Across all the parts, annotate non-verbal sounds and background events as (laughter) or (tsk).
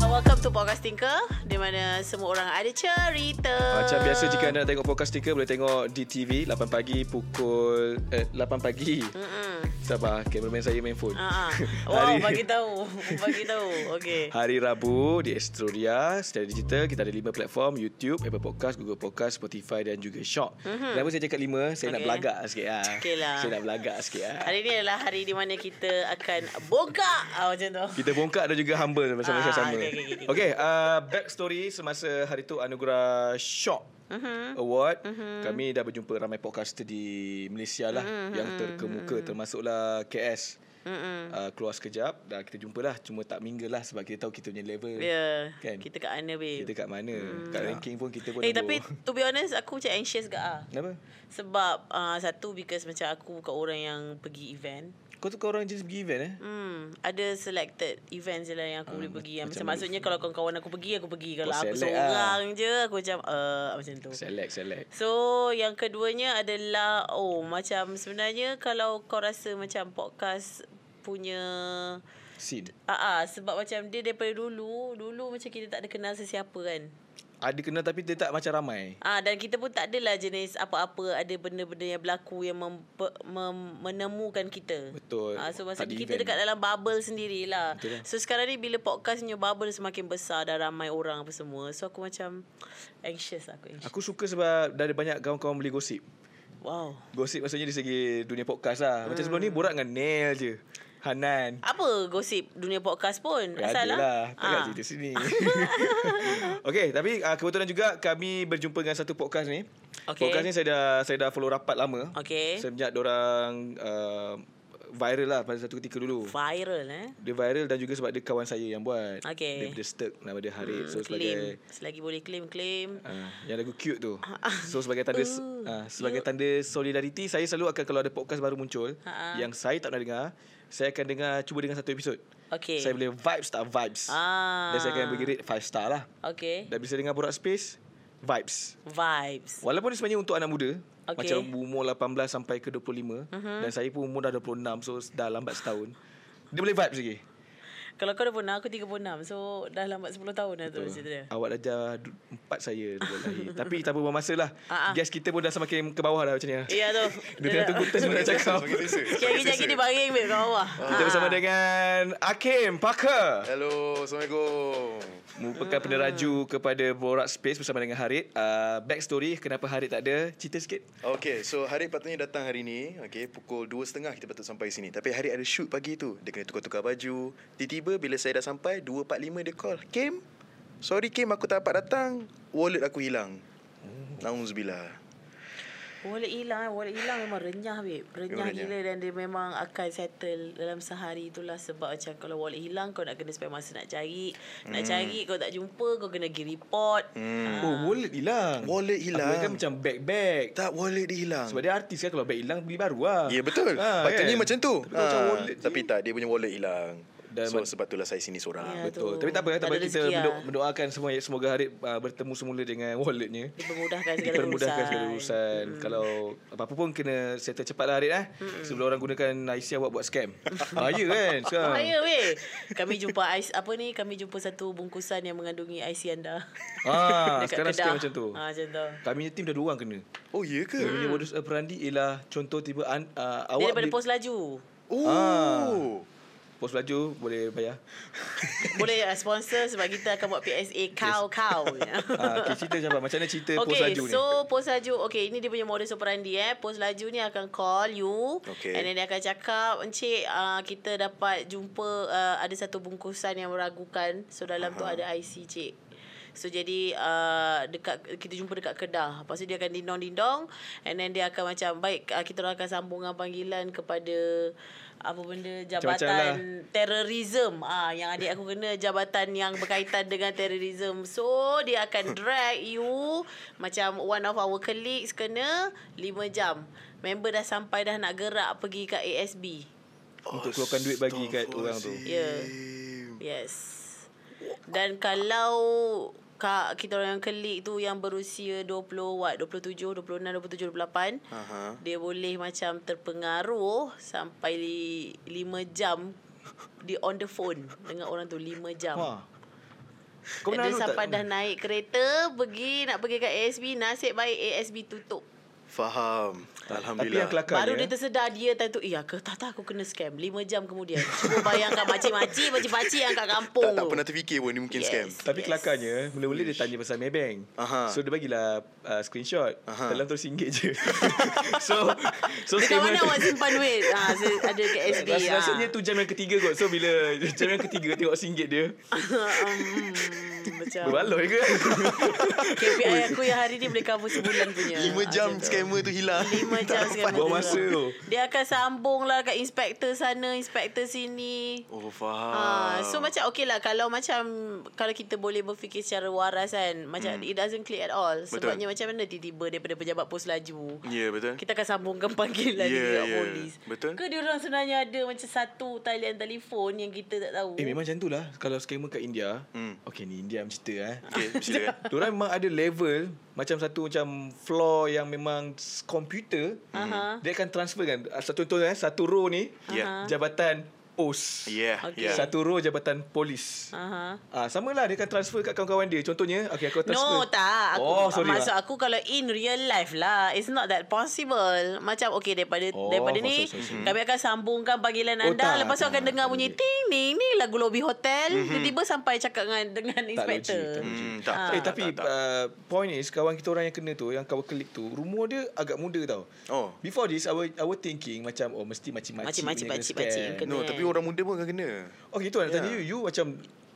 Welcome to Podcast Tinker Di mana semua orang ada cerita Macam biasa jika anda nak tengok podcast stiker boleh tengok di TV 8 pagi pukul eh, 8 pagi. Mm-mm. Sabar, kameraman saya main phone. Ah, ah. (laughs) Wow, bagi tahu. (laughs) Bagi tahu. Okey. Hari Rabu di Astroria secara digital kita ada 5 platform YouTube, Apple Podcast, Google Podcast, Spotify dan juga Shock. Mm-hmm. Kenapa saya cakap 5? Saya nak Okey. belagak sikit lah. Okey lah. Saya nak belagak sikit lah. Hari ini adalah hari di mana kita akan bongkak ah, macam tu. Kita bongkak dan juga humble bersama Ah, sama. okey, okey, okey. Okay, uh, backstory semasa hari tu anugerah Shock Mhm. Award Kami dah berjumpa ramai podcaster di Malaysia lah Mhm, Yang terkemuka Termasuklah KS uh, Keluar sekejap Dah kita jumpa lah Cuma tak mingle lah Sebab kita tahu kita punya level Ya. Kan? Kita kat mana babe? Kita kat mana Kat ranking pun kita pun Eh nombor- tapi to be honest aku macam anxious gak ah. Kenapa? Sebab uh, satu because macam aku bukan orang yang pergi event. Kau tu kau orang jenis pergi event eh? Hmm, ada selected events je lah yang aku boleh pergi. Macam macam maksudnya kalau kawan-kawan aku pergi, aku pergi. Kalau Kau aku select seorang je, aku macam uh, macam tu. Select select So, yang keduanya adalah oh, macam sebenarnya kalau kau rasa macam podcast punya Seed Ah, ah sebab macam dia daripada dulu, dulu macam kita tak ada kenal sesiapa kan. Ada kenal tapi dia tak macam ramai Ah dan kita pun tak adalah jenis apa-apa ada benda-benda yang berlaku yang mem, mem, menemukan kita. Betul. Ah so masa kita event. dekat dalam bubble sendirilah. Betul lah. So sekarang ni bila podcastnya bubble semakin besar dah ramai orang apa semua. So aku macam anxious lah, aku anxious. Aku suka sebab Dah ada banyak kawan-kawan boleh gosip Wow. Gosip maksudnya dari segi dunia podcast lah Macam sebelum ni borak dengan Nail je Hanan Apa gosip dunia podcast pun? Ya, Asal lah. Takkan Ah. cerita sini. (laughs) (laughs) Okey, tapi uh, kebetulan juga kami berjumpa dengan satu podcast ni. Okey. Podcast ni saya dah saya dah follow rapat lama. Okey. Semenjak orang uh, viral lah pada satu ketika dulu. Viral eh. Dia viral dan juga sebab dia kawan saya yang buat. Okey. Daripada Sturk nama dia Harit. so Hmm, sebagai claim. Selagi boleh claim claim. Uh, yang lagu cute tu. So sebagai tanda uh, sebagai tanda solidariti saya selalu akan kalau ada podcast baru muncul Ha-ha. yang saya tak pernah dengar, saya akan dengar cuba dengar satu episod. Okey. Saya boleh vibes tak vibes. Ah. Dan saya akan bagi rate 5 star lah. Okey. Dan bisa dengar Borak Space, vibes. Vibes. Walaupun sebenarnya untuk anak muda. Okey. Macam umur 18 sampai ke 25. Uh-huh. Dan saya pun umur dah 26. So dah lambat setahun. Dia boleh vibes lagi. Kalau kau 26, aku 36. So, dah lambat 10 tahun dah tu cerita dia. Awak dah dah du- empat saya dua lahir. (laughs) Tapi tak apa masa lah. Ah, ah. Guest kita pun dah semakin ke bawah dah macam ni. Ya tu. (laughs) Dia tengah tunggu (laughs) turn nak cakap. Sekejap lagi dia baring babe kat bawah. Kita bersama dengan Hakim Parker. Hello, Assalamualaikum. Merupakan peneraju kepada Borak Space bersama dengan Harit. Uh, backstory kenapa Harit tak ada. Cerita sikit. Okay, so Harid patutnya datang hari ni. Okay, pukul 2.30 kita patut sampai sini. Tapi Harid ada shoot pagi tu. Dia kena tukar-tukar baju. Tiba-tiba bila saya dah sampai, 2.45 dia call. Kim, sorry Kim, aku tak dapat datang. Wallet aku hilang. Nauzubillah. Wallet hilang, wallet hilang memang renyah babe. Renyah Memang renyah. gila dan dia memang akan settle dalam sehari itulah sebab macam kalau wallet hilang kau nak kena spend masa nak cari. Nak cari kau tak jumpa kau kena pergi report. Hmm. Oh, wallet hilang. Wallet hilang. Aku kan macam bag-bag. Tak, wallet dia hilang. Sebab dia artis kan kalau bag hilang beli baru lah. Ya betul. Ha, Patutnya kan? macam tu. Tapi kalau macam Ha, wallet tapi tak, dia punya wallet hilang. Dan so sebab itulah saya sini seorang. Ya. Betul. tu. Tapi tak apa, tak Tak apa kita lah. mendoakan semua semoga Harit uh, bertemu semula dengan walletnya. Dipermudahkan segala Dipermudahkan urusan. segala urusan. Hmm. Kalau apa-apa pun kena settle cepat lah Harit eh. Hmm. Sebelum orang gunakan IC awak buat scam. (laughs) Bahaya kan sekarang. Bahaya weh. Kami jumpa ais apa ni? Kami jumpa satu bungkusan yang mengandungi IC anda. Ah, (laughs) sekarang scam macam tu. Ah, macam tu. Kami punya team dah dua orang kena. Oh, ya ke? Dia punya modus operandi ialah contoh tiba an, uh, Dia awak daripada beli- pos laju. Oh. Ah. Pos laju boleh bayar. Boleh uh, sponsor sebab kita akan buat PSA kau-kau. (laughs) ah, okay, cerita macam mana cerita pos Okay, laju ni? so pos laju, okay, ini dia punya modus operandi eh. Pos laju ni akan call you. Okay. And then dia akan cakap, Encik, uh, kita dapat jumpa uh, ada satu bungkusan yang meragukan. So, dalam tu ada IC, cik. So jadi uh, dekat kita jumpa dekat Kedah. Lepas tu dia akan dindong-dindong and then dia akan macam baik uh, kita orang akan sambungkan panggilan kepada apa benda jabatan terorism ah yang adik aku kena jabatan yang berkaitan dengan terorism. So dia akan drag you macam one of our colleagues kena 5 jam. Member dah sampai dah nak gerak pergi kat ASB. Untuk keluarkan duit bagi kat orang tu. Ya. Yes. Dan kalau ka, kita orang yang kelik tu yang berusia 20 what 27, 26, 27, 28 Aha. dia boleh macam terpengaruh sampai 5 jam Dia on the phone Dengan orang tu 5 jam Wah. Kau Dia sampai tak? dah naik kereta Pergi nak pergi kat ASB Nasib baik ASB tutup Faham. Tapi Alhamdulillah. yang kelakar Baru ni, dia eh. tersedar Dia time tu Iya ke tak tak aku kena scam 5 jam kemudian Cuba bayangkan makcik-makcik Makcik-makcik yang kat kampung tak, tak pernah terfikir pun ni mungkin Yes. scam. Tapi Yes. kelakarnya Mula-mula dia tanya pasal Maybank Aha. So dia bagilah uh, Screenshot Aha. Dalam tu RM1 je (laughs) So So Dekat scammer mana awak simpan duit (laughs) ha, Ada kat SB Ras, ha. Rasanya tu jam yang ketiga kot So bila Jam yang ketiga Tengok RM1 dia um, (laughs) Macam Berbaloi ke KPI aku yang hari ni Boleh cover sebulan punya 5 jam Macam scammer tu hilang. 5 (laughs) jam scammer Buang masa tu. Dia akan sambung lah Kat inspektor sana Inspektor sini Oh, faham. Ha, so macam okay lah Kalau macam Kalau kita boleh berfikir secara waras kan Macam it doesn't click at all Betul. Sebabnya macam mana Tiba-tiba daripada pejabat pos laju Ya, yeah, betul. kita akan sambungkan (laughs) panggilan yeah, dekat ya. polis. Betul. Ke dia orang sebenarnya ada macam satu talian telefon yang kita tak tahu. Eh memang macam tu lah Kalau scammer kat India Hmm. Okay ni India macam cerita eh Okay, silakan. (laughs) Diorang memang ada level Macam satu macam Floor yang memang Komputer Aha. Dia akan transfer kan Ah, Satu contoh eh Satu row ni Ya. Jabatan POS Yeah, Okay. yeah. Satu row jabatan polis Aha. Ah, sama lah dia akan transfer kat kawan-kawan dia. Contohnya, okay aku transfer. No tak aku, Oh, sorry. Maksud Mak. aku Kalau in real life lah It's not that possible Macam okay Daripada Oh, daripada ni sorry, sorry. Kami akan sambungkan panggilan Oh, anda tak, Lepas tu akan dengar tak bunyi logik. Ting ning Ni lagu lobby hotel Tiba-tiba sampai cakap dengan Dengan Tak inspektor logik, tak logik. Hmm, tak, Ah. tak, Eh tapi tak, tak. uh, point is kawan kita orang yang kena tu yang kawan klik tu rumor dia agak muda tau. Oh. Before this our our thinking macam oh mesti yang scam. kena. No, tapi orang muda pun akan kena. Oh gitu nak tanya Yeah. you you macam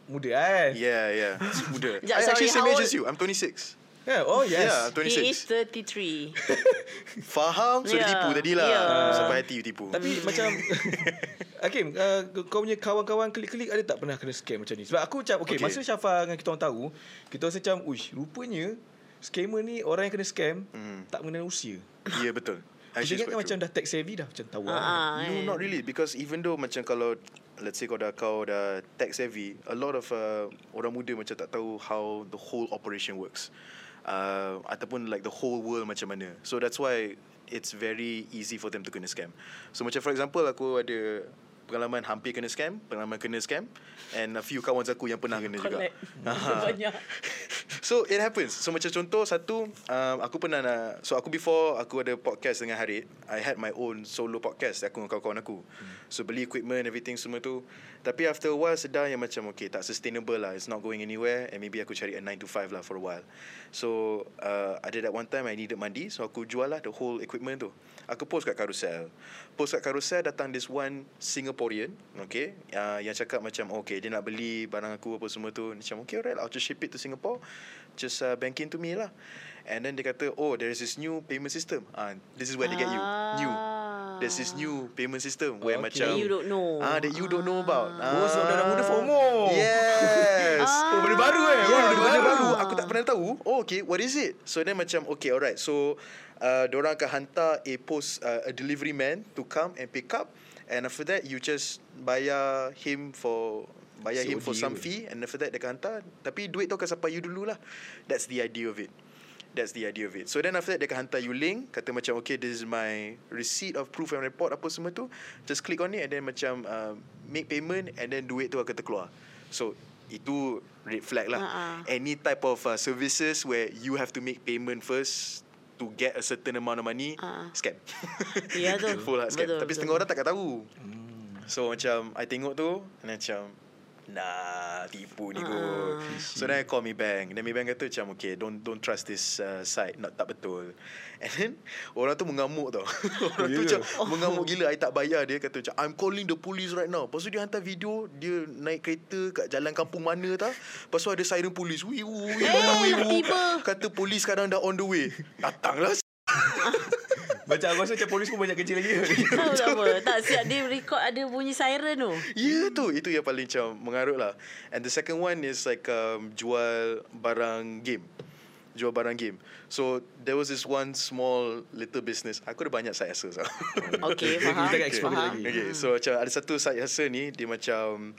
muda kan? Yeah, yeah. (laughs) Muda. Sekejap, (laughs) I sorry, actually same age as you. I'm 26. Yeah, oh yes. Yeah, I'm He is 26. 33 (laughs) Faham? So, dia Yeah. tipu tadi lah. Yeah. Sampai hati you tipu. Tapi macam Hakim uh, kau punya kawan-kawan klik-klik ada tak pernah kena scam macam ni? Sebab aku macam okay, Okay. masa Syafa dengan kita orang tahu, kita rasa macam uish rupanya scammer ni orang yang kena scam Hmm. tak mengenal usia. Ya, yeah, betul. Actually, ingat kan macam dah tech savvy dah macam tahu Ah, lah. ah, No, not really because even though macam kalau let's say kau dah kau dah tech savvy, a lot of uh, orang muda macam tak tahu how the whole operation works. Uh, ataupun like the whole world macam mana. So that's why it's very easy for them to kena scam. So macam for example aku ada pengalaman hampir kena scam, pengalaman kena scam and a few kawan aku yang pernah kena (laughs) juga. (laughs) Banyak So it happens. So macam contoh Satu um, Aku pernah nak So aku before Aku ada podcast dengan Harid I had my own solo podcast Aku dengan kawan-kawan aku. So beli equipment Everything semua tu. Tapi after a while Sedar yang macam Okay tak sustainable lah. It's not going anywhere And maybe aku cari a 9 to 5 lah For a while. So uh, Ada that one time I needed mandi. So aku jual lah The whole equipment tu. Aku post kat carousel. Post kat carousel Datang this one Singaporean Okay uh, Yang cakap macam Okay dia nak beli Barang aku apa semua tu. Macam okay alright I'll just ship it to Singapore Just uh, bank in to me lah And then dia kata Oh there is this new payment system uh, This is where they get you New There's this new payment system Where Okay. macam That you don't know. Ah, That you don't know about Oh, sebab dah Ah. muda FOMO. Yes (laughs) Oh, benda baru eh? Yeah, Oh, benda, benda benda baru. baru. Aku tak pernah tahu. Oh, okay. What is it? So then macam, okay, alright. So, uh, orang akan hantar a post, uh, a delivery man to come and pick up. And after that, you just bayar him for bayar him for COD some fee and after that dia akan hantar tapi duit tu akan sampai you dulu lah that's the idea of it. That's the idea of it. So then after that dia akan hantar you link kata macam okay this is my receipt of proof and report apa semua tu. Just click on it and then macam uh, make payment and then duit tu akan terkeluar. So itu red flag lah. Ha-ha. any type of uh, services where you have to make payment first to get a certain amount of money Ha. scam. Ya (laughs) tu. full lah scam. Betul, tapi betul. setengah orang takkan tahu. So macam I tengok tu and macam Nah tipu ni kot Ah. So then I call Mi Bank Then Mi Bank kata macam Okay don't don't trust this uh, site. Not tak betul. (laughs) And then Orang tu mengamuk tau. (laughs) Orang tu Ya. macam Mengamuk gila. I tak bayar. Dia Kata macam I'm calling the police right now. Lepas tu dia hantar video. Dia naik kereta Kat jalan kampung mana tau. Lepas tu ada siren polis. Eh, wiwu tiba. Kata polis sekarang dah on the way. Datanglah (laughs) Macam aku rasa macam polis pun banyak kerja lagi. (laughs) Tahu tak apa. Tak siap dia record Ada bunyi siren tu. Ya tu. Itu yang paling macam Mengarut lah. And the second one is like um, Jual barang game. Jual barang game. So There was this one small Little business. Aku ada banyak side hustle tau. (laughs) Okay Kita (laughs) faham akan explore lagi. Okay. So macam Ada satu side hustle ni Dia macam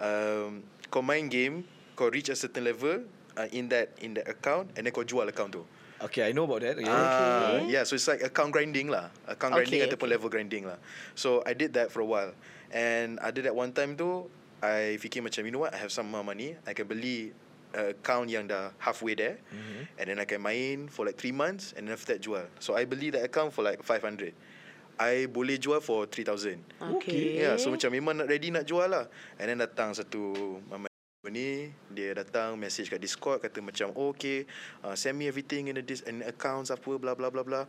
um, Kau main game Kau reach a certain level uh, In that In that account And then kau jual account tu Okay, I know about that. Okay. Ah, yeah, so it's like account grinding lah. Account grinding Okay, ataupun okay. level grinding lah. So I did that for a while. And ada that one time tu I fikir macam you know what I have some more money I can beli uh, account yang dah halfway there Mhm. and then I can main for like 3 months and then after that jual. So I beli that account for like 500. I boleh jual for 3000. Okay. Yeah, so macam memang nak ready nak jual lah. And then datang satu mama ni dia datang message kat Discord kata macam oh, okay uh, send me everything in the dis- in accounts apa bla bla bla bla.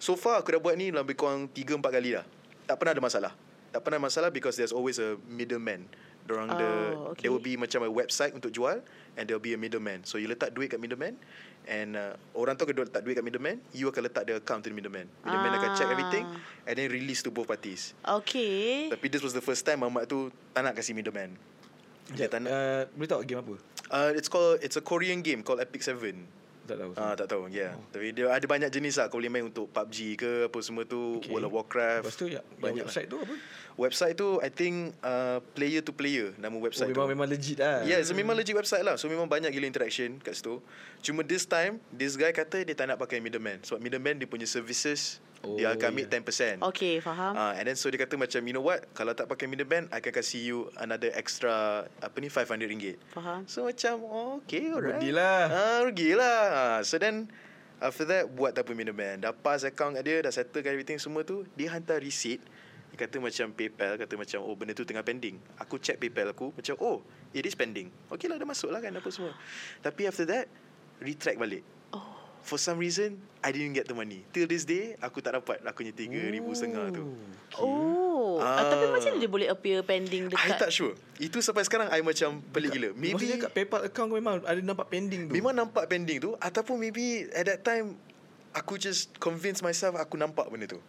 So far aku dah buat ni lebih kurang 3 4 kali dah. Tak pernah ada masalah. Tak pernah masalah because there's always a middleman. Dorang oh, the okay. there will be macam a website untuk jual and there will be a middleman. So you letak duit kat middleman and uh, orang tu akan letak duit kat middleman, you akan letak the account to the middleman. Middleman akan check Ah. everything and then release to both parties. Okay. Tapi this was the first time Mamat tu tak nak kasih middleman. Dia tak nak. Uh, boleh tahu game apa? Uh, it's called it's a Korean game called Epic Seven. Tak tahu. Ah uh, tak tahu. Yeah. Oh. Tapi dia ada banyak jenis lah. Kau boleh main untuk PUBG ke apa semua tu, Okay. World of Warcraft. Lepas tu ya, banyak yang website tu apa? Website tu I think uh, player to player nama Oh, website memang tu. memang legit lah. Yeah, so memang legit website lah. So memang banyak gila interaction kat situ. Cuma this time, this guy kata dia tak nak pakai middleman. Sebab middleman dia punya services, oh, dia Oh, akan ambil yeah. 10%. Okay, faham. Ah, and then so dia kata macam you know what kalau tak pakai middleman I akan kasih you another extra apa ni 500 ringgit. Faham. So macam oh, okay alright. Rugilah. Ah rugilah. Ah, so then after that buat tak apa middleman. Dah pass account kat dia, dah settlekan everything semua tu, dia hantar receipt. Dia kata macam PayPal kata macam oh benda tu tengah pending. Aku check PayPal aku macam oh it is pending. Okay lah dah masuk lah kan apa semua. Tapi after that retract balik. Oh. For some reason I didn't get the money. Till this day aku tak dapat aku punya 3000 setengah tu. Oh. Ah. Ah. Tapi macam mana dia boleh appear pending I dekat tak sure. Itu sampai sekarang I macam pelik gila. Maybe Maybe Maksudnya kat PayPal account kau memang ada nampak pending tu. memang nampak pending tu ataupun maybe at that time aku just convince myself aku nampak benda tu.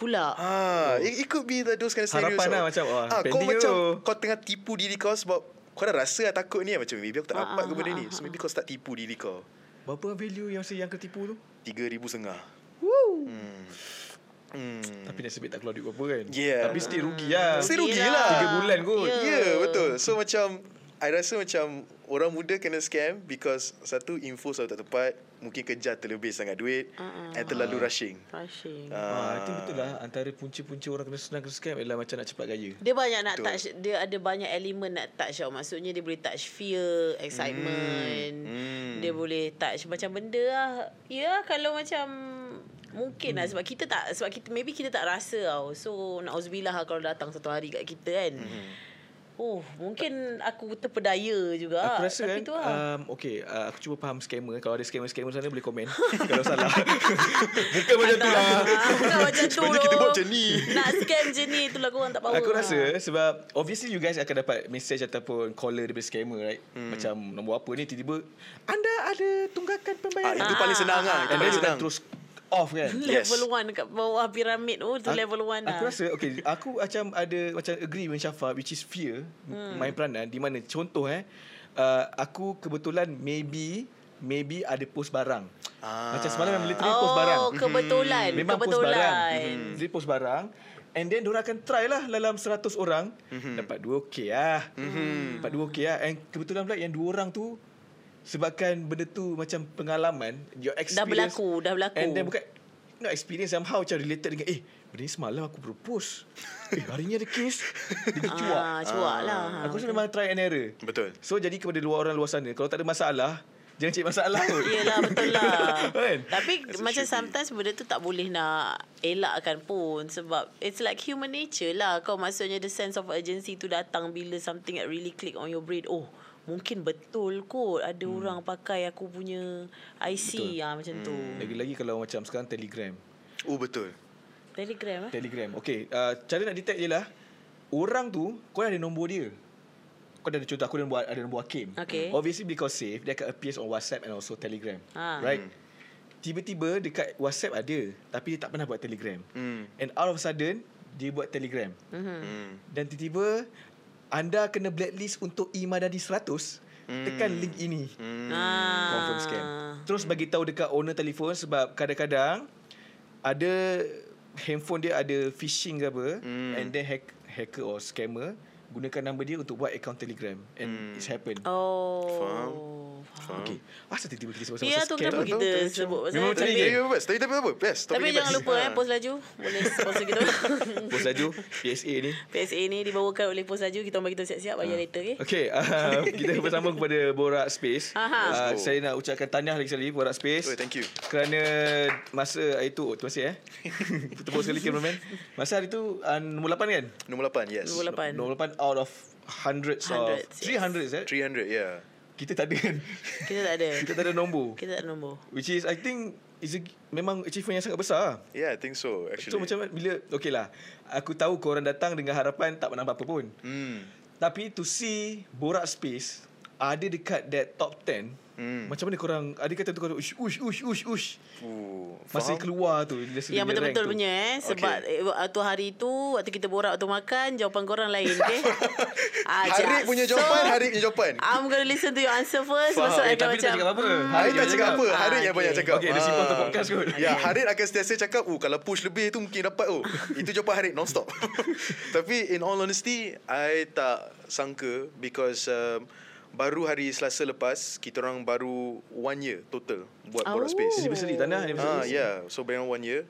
Pula? Ah, it, it could be the those kind of scenarios. Harapan lah macam, wah, ah, kau pending macam kau tengah tipu diri kau sebab kau dah rasa lah takut ni macam maybe aku tak dapat ke ah, benda ah, ni. So maybe kau start tipu diri kau. Berapa value yang yang ketipu tu? 3000 setengah. Woo. Hmm. Hmm. Tapi nasib baik tak keluar duit apa apa kan. Yeah. Tapi still rugi lah. Still rugi Rugi lah. Tiga bulan kot. Ya. Ya yeah, betul So macam I rasa macam Orang muda kena scam Because Satu info selalu tak tepat Mungkin kejar terlebih sangat duit ah. And terlalu rushing. Rushing. Ah, I think betul lah. Antara punca-punca orang kena senang kena scam adalah macam nak cepat gaya. Dia banyak nak Betul. touch Dia ada banyak elemen nak touch tau. Maksudnya dia boleh touch fear Excitement. Hmm. Dia boleh touch macam benda lah. Ya kalau macam Mungkin lah. Sebab kita tak Sebab kita maybe kita tak rasa tau. So Na'uzubillah lah kalau datang satu hari kat kita kan Oh mungkin aku terpedaya juga. Aku rasa Tapi kan tu lah. um, Okay uh, Aku cuba faham scammer. Kalau ada scammer-scammer sana Boleh komen (laughs) Kalau salah. (laughs) Bukan macam tu lah. Ah, Bukan macam tu (laughs) Sebenarnya kita buat macam ni. Nak scam je ni Itulah korang tak power Aku lah. rasa Sebab Obviously you guys akan dapat Message ataupun Caller daripada scammer right? Hmm. Macam nombor apa ni Tiba-tiba Anda ada tunggakan ah, pembayaran Itu Ah, paling senang ah, lah ah, Itu paling senang. terus Off kan (laughs) Yes. Level 1 kat bawah piramid tu Tu Aku- level 1 lah Aku rasa okay, aku macam ada macam agree dengan Syafa which is fear hmm. main peranan di mana contoh eh uh, aku kebetulan maybe maybe ada post barang. Ah. Macam semalam memang literally post barang. Oh kebetulan Memang post Kebetulan barang. Hmm. Literally post barang. And then diorang akan try lah dalam 100 orang mm-hmm. dapat 2 okey lah. Mm-hmm. Dapat 2 okey lah. And kebetulan pula yang dua orang tu sebabkan benda tu macam pengalaman, your experience. Dah berlaku Dah berlaku. And then bukan Not experience somehow macam related dengan Eh benda ni semalam aku propose. Eh hari ni ada kes. (laughs) Dia pergi cuak. Ah, cuak lah. Aku rasa memang try and error. Betul. So jadi kepada luar orang luar sana Kalau tak ada masalah Jangan cari masalah. Kot (laughs) Yelah betul lah. (laughs) Kan? Tapi it macam be. sometimes benda tu tak boleh nak elakkan pun Sebab it's like human nature lah. Kau maksudnya the sense of urgency tu datang Bila something that really click on your brain. Oh mungkin betul kot Ada hmm. orang pakai aku punya IC Betul. ah, macam tu Lagi-lagi kalau macam sekarang telegram Oh betul Telegram eh Telegram Okay uh, Cara nak detect je lah Orang tu Kau dah ada nombor dia Kau dah ada contoh Aku dah buat ada nombor Hakim Okay. Obviously because save Dia akan appears on WhatsApp And also Telegram Ah. Right Tiba-tiba dekat WhatsApp ada Tapi dia tak pernah buat Telegram Hmm. And out of sudden Dia buat Telegram Mhm. Hmm. Dan tiba-tiba Anda kena blacklist untuk e-madani 100 Tekan link ini Hmm. Ah. Confirm scam Terus bagi tahu dekat owner telefon Sebab kadang-kadang Ada Handphone dia ada phishing ke apa Hmm. And then hack, hacker or scammer Gunakan number dia untuk buat account telegram And Hmm. it's happened Oh Faham. Faham. Okay. Asal tiba-tiba kita sebut Ya tu kenapa kita sebut pasal Memang macam ni, Ya, best. Tapi tapi apa? Best. tapi jangan lupa eh Ha. Pos Laju boleh sponsor kita. Pos laju (laughs) PSA ni. PSA ni dibawakan oleh Pos Laju kita bagi tahu siap-siap bayar later okay. Okay, (laughs) uh, kita bersambung kepada Borak Space. Uh, saya nak ucapkan tahniah lagi sekali Borak Space. Oh, thank you. Kerana masa hari tu, oh, terima kasih eh. (laughs) Tepuk sekali cameraman. Masa hari tu uh, nombor 8 kan? Nombor 8, yes. Nombor lapan. Nombor 8 out of hundreds, Hundreds, of... yes. 300 is it? 300, yeah. Kita tak ada kan? Kita tak ada. (laughs) Kita tak ada nombor. Kita tak ada nombor. Which is, I think, is a, memang achievement yang sangat besar. Yeah, I think so, actually. So macam bila, okay lah. Aku tahu korang datang dengan harapan tak menang apa-apa pun. Hmm. Tapi to see Borak Space ada dekat that top 10, Hmm. macam mana korang, ada kata tu korang, ush, ush, ush, ush, ush. Ooh, Masih keluar tu. Dia Yang betul-betul punya eh sebab okay. waktu hari tu waktu kita borak waktu makan jawapan korang lain okay. (laughs) ah, Harik punya jawapan, Harik punya jawapan. I'm going to listen to your answer first Faham. Masuk Eh, tapi dia tak macam cakap apa-apa. hmm, Harid tak cakap apa Ah, Harid yang okay. banyak cakap Okay, dia simpan untuk Ah. podcast kot. Ya Harid akan sentiasa cakap Oh kalau push lebih tu Mungkin dapat oh (laughs) Itu jawapan Harid non-stop (laughs) Tapi in all honesty I tak sangka Because um, Baru hari Selasa lepas Kita orang baru One year total Buat Oh. Borak Space Anniversary, tanah Ah, anniversary. yeah. So around one year.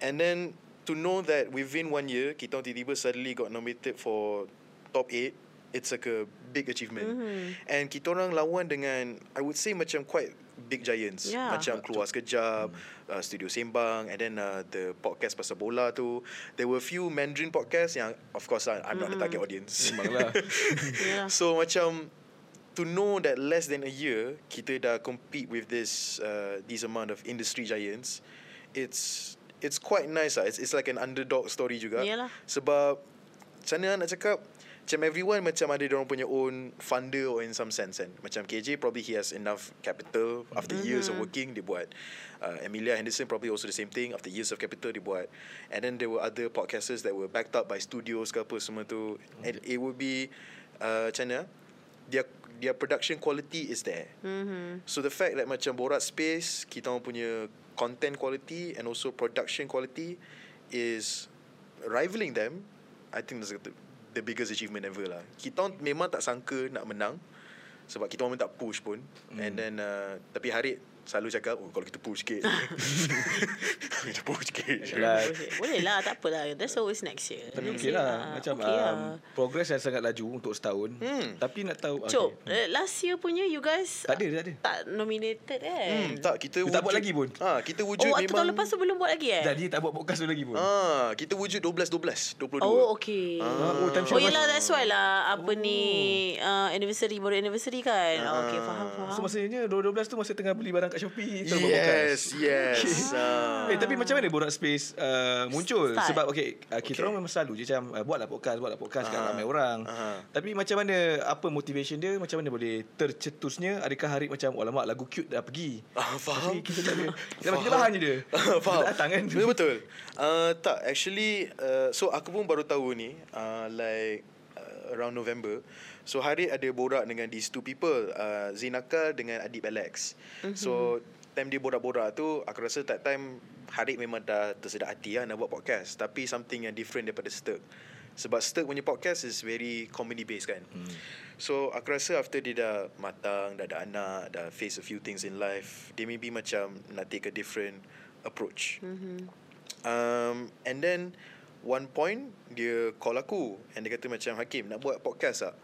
And then to know that within one year, kita orang tiba-tiba suddenly got nominated for top 8. It's like a big achievement. Mm-hmm. And kita orang lawan dengan, I would say macam quite big giants. Yeah. Macam Keluar Sekejap, uh, Studio Sembang, and then uh, the podcast pasal bola tu. There were few Mandarin podcasts yang, of course, lah, I'm not the target audience. Memanglah. (laughs) Yeah. So macam to know that less than a year kita dah compete with this uh, these amount of industry giants, it's it's quite nice lah. It's it's like an underdog story juga. Yalah. Sebab macam mana nak cakap macam everyone macam ada dia orang punya own funder or in some sense kan. Macam KJ probably he has enough capital after mm-hmm. years of working dia buat. Uh, Emilia Henderson probably also the same thing after years of capital dia buat. And then there were other podcasters that were backed up by studios ke apa semua tu. And it would be uh, macam mana their their production quality is there. Mhm. So the fact that macam Borat Space kita orang punya content quality and also production quality is rivaling them, I think that's the, the biggest achievement ever lah. Kita orang memang tak sangka nak menang sebab kita orang tak push pun. Mm. And then uh, tapi Harid selalu cakap oh kalau kita push sikit. (laughs) kita push sikit. Boleh lah tak apalah That's always next year Tapi Next okey year lah. Macam okay um, lah. progress yang sangat laju untuk setahun. Hmm. Tapi nak tahu... Cop okay. eh, Last year punya You guys Tak ada, tak ada. Tak nominated kan Hmm, tak kita Dia tak buat lagi pun? Ah, kita wujud Oh memang tahun lepas tu Belum buat lagi eh Jadi tak buat podcast tu lagi pun. Ah, kita wujud 12 12, 22. Oh okay Ah, oh, time Oh yelah that's why lah Apa ni uh, Anniversary Baru anniversary kan oh, Okay faham faham So maksudnya 2012 tu masa tengah beli barang kat Shopee buat podcast. Yes, yes. Ah. Eh tapi macam mana Borak Space uh, muncul Start. sebab okay, uh, kita Okay. orang memang selalu je macam uh, buatlah podcast buatlah podcast kat Aha. ramai orang. Aha. Tapi macam mana apa motivation dia macam mana boleh tercetusnya adakah hari macam alamak lagu cute dah pergi. Ah, faham. Tapi kita tak ada. (laughs) Kita, kita bahan je dia. (laughs) Faham. Kita datang kan. Betul betul. Uh, tak actually uh, so aku pun baru tahu ni uh, like uh, around November. So Harid ada borak dengan these two people, uh, Zinaka dengan Adib Alex. Mm-hmm. So time dia borak-borak tu aku rasa that time Harid memang dah tersedak hati lah nak buat podcast tapi something yang different daripada Sturk. Sebab Sturk punya podcast is very comedy based kan. Hmm. So aku rasa after dia dah matang, dah ada anak, dah face a few things in life, dia maybe macam nak take a different approach. Mhm. Um, and then one point dia call aku and dia kata macam Hakim nak buat podcast tak?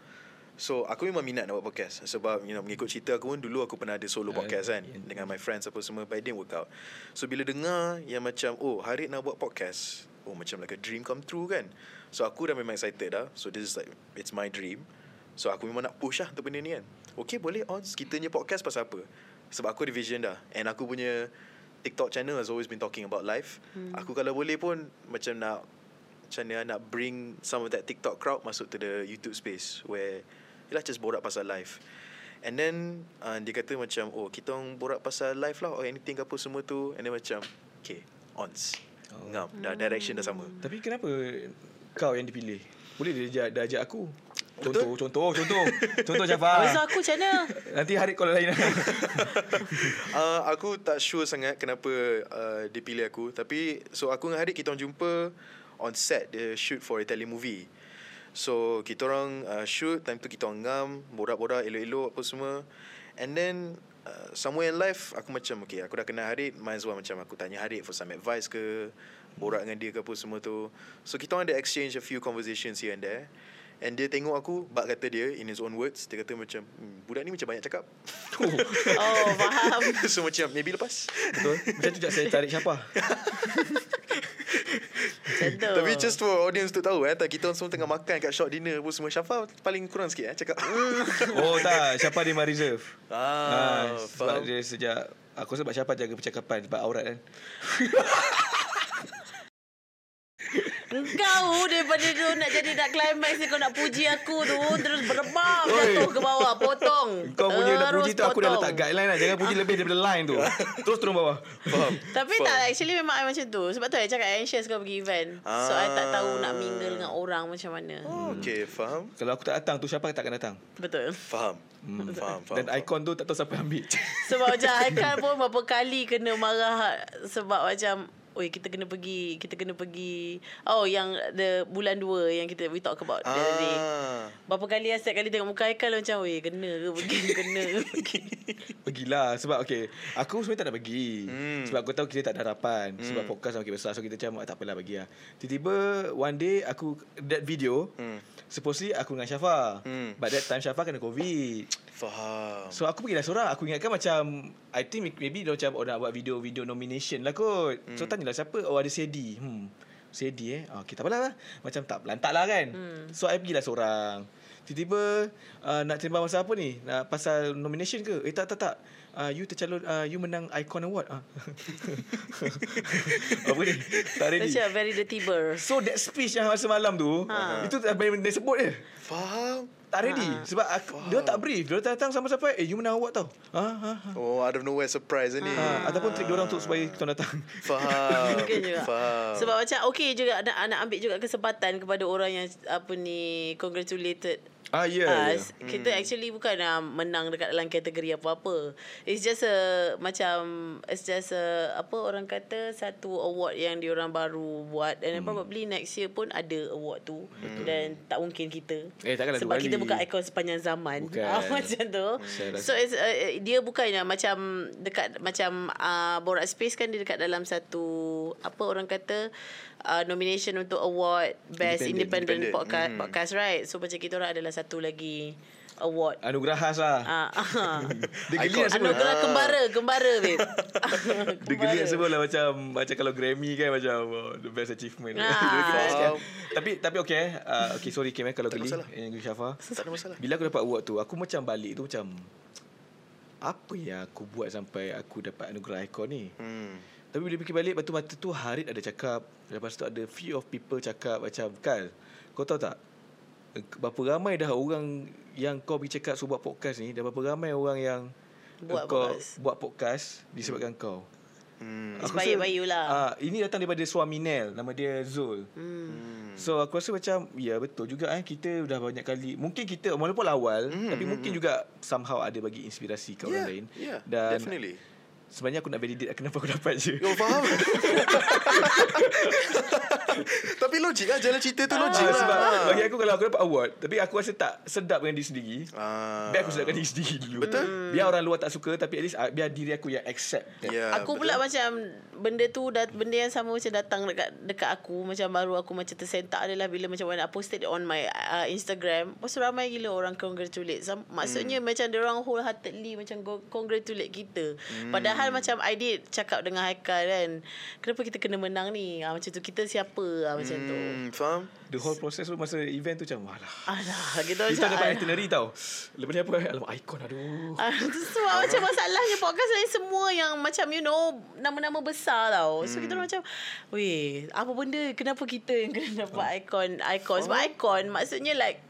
So aku memang minat nak buat podcast sebab you know mengikut cerita aku pun dulu aku pernah ada solo Ah, podcast kan yeah. dengan my friends apa semua but it didn't work out. So bila dengar yang macam oh Harid nak buat podcast, oh macam like a dream come true kan. So aku dah memang excited dah. So this is like it's my dream. So aku memang nak push lah untuk benda ni kan. Okay boleh on kita punya podcast pasal apa? Sebab aku ada vision dah and aku punya TikTok channel has always been talking about life. Hmm. Aku kalau boleh pun macam nak macam mana nak bring some of that TikTok crowd masuk to the YouTube space where Yelah just borak pasal life And then uh, Dia kata macam Oh kita orang borak pasal life lah Or anything ke apa semua tu And then macam Okay Ons oh. Ngam Dah direction dah sama Tapi kenapa kau yang dipilih? Boleh dia ajak, dah ajak aku. Betul? Contoh, contoh, contoh. contoh Jafar. Tu aku macam mana Nanti hari call lain. (laughs) uh, Aku tak sure sangat Kenapa uh, Dia pilih aku Tapi So aku dengan Hadik Kita orang jumpa On set The shoot for a telemovie So kita orang uh, shoot Time tu kita orang ngam Borak-borak Elok-elok apa semua And then uh, somewhere in life aku macam okay aku dah kenal Harid might as well macam aku tanya Harid for some advice ke borak dengan dia ke apa semua tu. So kita orang ada exchange a few conversations here and there. And dia tengok aku Bak kata dia In his own words Dia kata macam hmm, Budak ni macam banyak cakap Oh (laughs) faham So macam Maybe lepas Betul. Macam tu juga saya tarik siapa. (laughs) Macam tu Tapi just for audience tu tahu eh tak Kita orang semua tengah makan Kat short dinner pun semua Syafa paling kurang sikit eh Cakap (laughs) Oh tak, siapa dia memang reserve. Ah, sebab faham. dia sejak aku sebab siapa jaga percakapan sebab aurat kan. (laughs) Engkau daripada tu nak jadi nak climax ni kau nak puji aku tu terus berebam Oi. jatuh ke bawah potong. Kau punya nak Terus puji tu aku dah potong. letak guideline lah. Jangan puji lebih daripada line tu. Terus turun bawah. Faham Tapi Faham. tak actually memang I macam tu. Sebab tu I cakap anxious kau pergi event. So I tak tahu nak Ah. mingle dengan orang macam mana. Oh, Okay faham Kalau aku tak datang tu siapa takkan datang. Betul. Faham hmm. Faham faham Dan ikon tu tak tahu siapa ambil. Sebab (laughs) macam Haikal pun berapa kali kena marah sebab macam Oi kita kena pergi Kita kena pergi Oh yang the Bulan 2 Yang kita We talk about the other day Ah. Berapa kali Setiap kali tengok muka Haikal Macam Weh kena ke pergi (laughs) Kena ke pergi (laughs) Pergilah sebab okay aku sebenarnya tak nak pergi. Hmm. Sebab aku tahu kita tak ada harapan sebab podcast makin besar so kita macam "Ah, tak apalah pergi lah. Tiba-tiba one day aku that video Hmm. supposedly aku dengan Syafa. Hmm. But that time Syafa kena covid. Faham. So aku pergi dah seorang Aku ingatkan macam I think maybe dia macam Oh nak buat video Video nomination lah kot. Hmm. So tanyalah siapa? Oh ada Sedi Hmm. Sedi eh? Oh, Okay tak apalah lah. Macam tak Lantak lah kan. Hmm. So I pergilah seorang. Tiba-tiba uh, Nak sembang pasal apa ni? Nak Pasal nomination ke? Eh tak tak tak. Uh, You tercalon uh, You menang Icon Award. Uh. (laughs) Apa ni? Tak ready. Macam very dirty bird So that speech yang masa malam tu Ha. Itu tak boleh dia sebut je. Faham tak ready. Ha. Sebab aku, dia tak brief. Dia datang sama-sama Eh you menang award tau. Ha, ha, ha. Oh out of nowhere surprise ni. Ha, ataupun trik dia orang untuk supaya kita datang. (laughs) Faham Mungkin juga. Faham. Sebab macam Okay juga nak, nak ambil juga kesempatan Kepada orang yang Apa ni Congratulated Ah ya. Yeah, us Kita actually bukan uh, Menang dekat dalam kategori apa-apa. It's just a Macam It's just a Apa orang kata Satu award yang diorang baru buat. And Hmm. probably next year pun Ada award tu. Dan tak mungkin kita. Eh, takkanlah Sebab kita bukan ikon sepanjang zaman. Bukan. (laughs) Ah, Macam tu. Rasa- So it's, uh, dia bukannya macam dekat macam uh, Borak Space kan dia dekat dalam satu apa orang kata uh, nomination untuk award best Independent. independent, Independent. podcast Mhm. podcast right. So macam kita orang adalah satu lagi award. Anugerah khas lah. Ah, (laughs) Dia geli nak (laughs) sebut. Anugerah kembara, kembara babe. (laughs) Dia geli nak sebut lah macam macam kalau Grammy kan macam oh, the best achievement. Ah. Tapi tapi okey eh. Uh, okay sorry Kim eh kalau geli. Yang Syafa. Tak ada masalah Bila aku dapat award tu aku macam balik tu macam apa yang aku buat sampai aku dapat anugerah ikon ni. hmm. Tapi bila fikir balik Lepas tu mata tu Harid ada cakap Lepas tu ada few of people cakap Macam Kal Kau tahu tak Berapa ramai dah orang Yang kau pergi cakap Suruh buat podcast ni Dah berapa ramai orang yang Buat kau podcast. Buat podcast Disebabkan kau Hmm. Aku Inspired rasa- by you lah. ah, Ini datang daripada suami Nel Nama dia Zul Hmm. So aku rasa macam Ya betul juga eh Kita dah banyak kali Mungkin kita Walaupun awal Hmm, Tapi hmm, mungkin hmm. juga Somehow ada bagi inspirasi ke orang Yeah, lain yeah, Dan definitely. Sebenarnya aku nak validate Kenapa aku dapat je Kau faham? (laughs) Tapi logik lah Jalan cerita tu logik Ah, lah sebab bagi aku kalau aku dapat award tapi aku rasa tak sedap dengan diri sendiri. ah. Biar aku sedapkan diri sendiri dulu. Betul. Biar orang luar tak suka tapi at least ah, biar diri aku yang accept. that. Ya, aku betul. pula macam benda tu dat, benda yang sama macam datang dekat dekat aku macam baru aku macam tersentak adalah bila macam when I posted it on my uh, Instagram lepas tu ramai gila orang congratulate maksudnya hmm. macam dia orang wholeheartedly macam congratulate kita hmm. padahal macam I did cakap dengan Haikal kan kenapa kita kena menang ni ha, macam tu kita siapa ha, macam tu Hmm, faham? The whole process tu masa event tu macam walah. Alah, kita Kita macam dapat alah. itinerary tau. Lepas ni apa? Alamak ikon aduh. Ah, tu Sebab macam masalahnya podcast lain semua yang macam you know nama-nama besar tau. So kita orang macam weh apa benda kenapa kita yang kena (laughs) dapat ikon ikon sebab ikon maksudnya like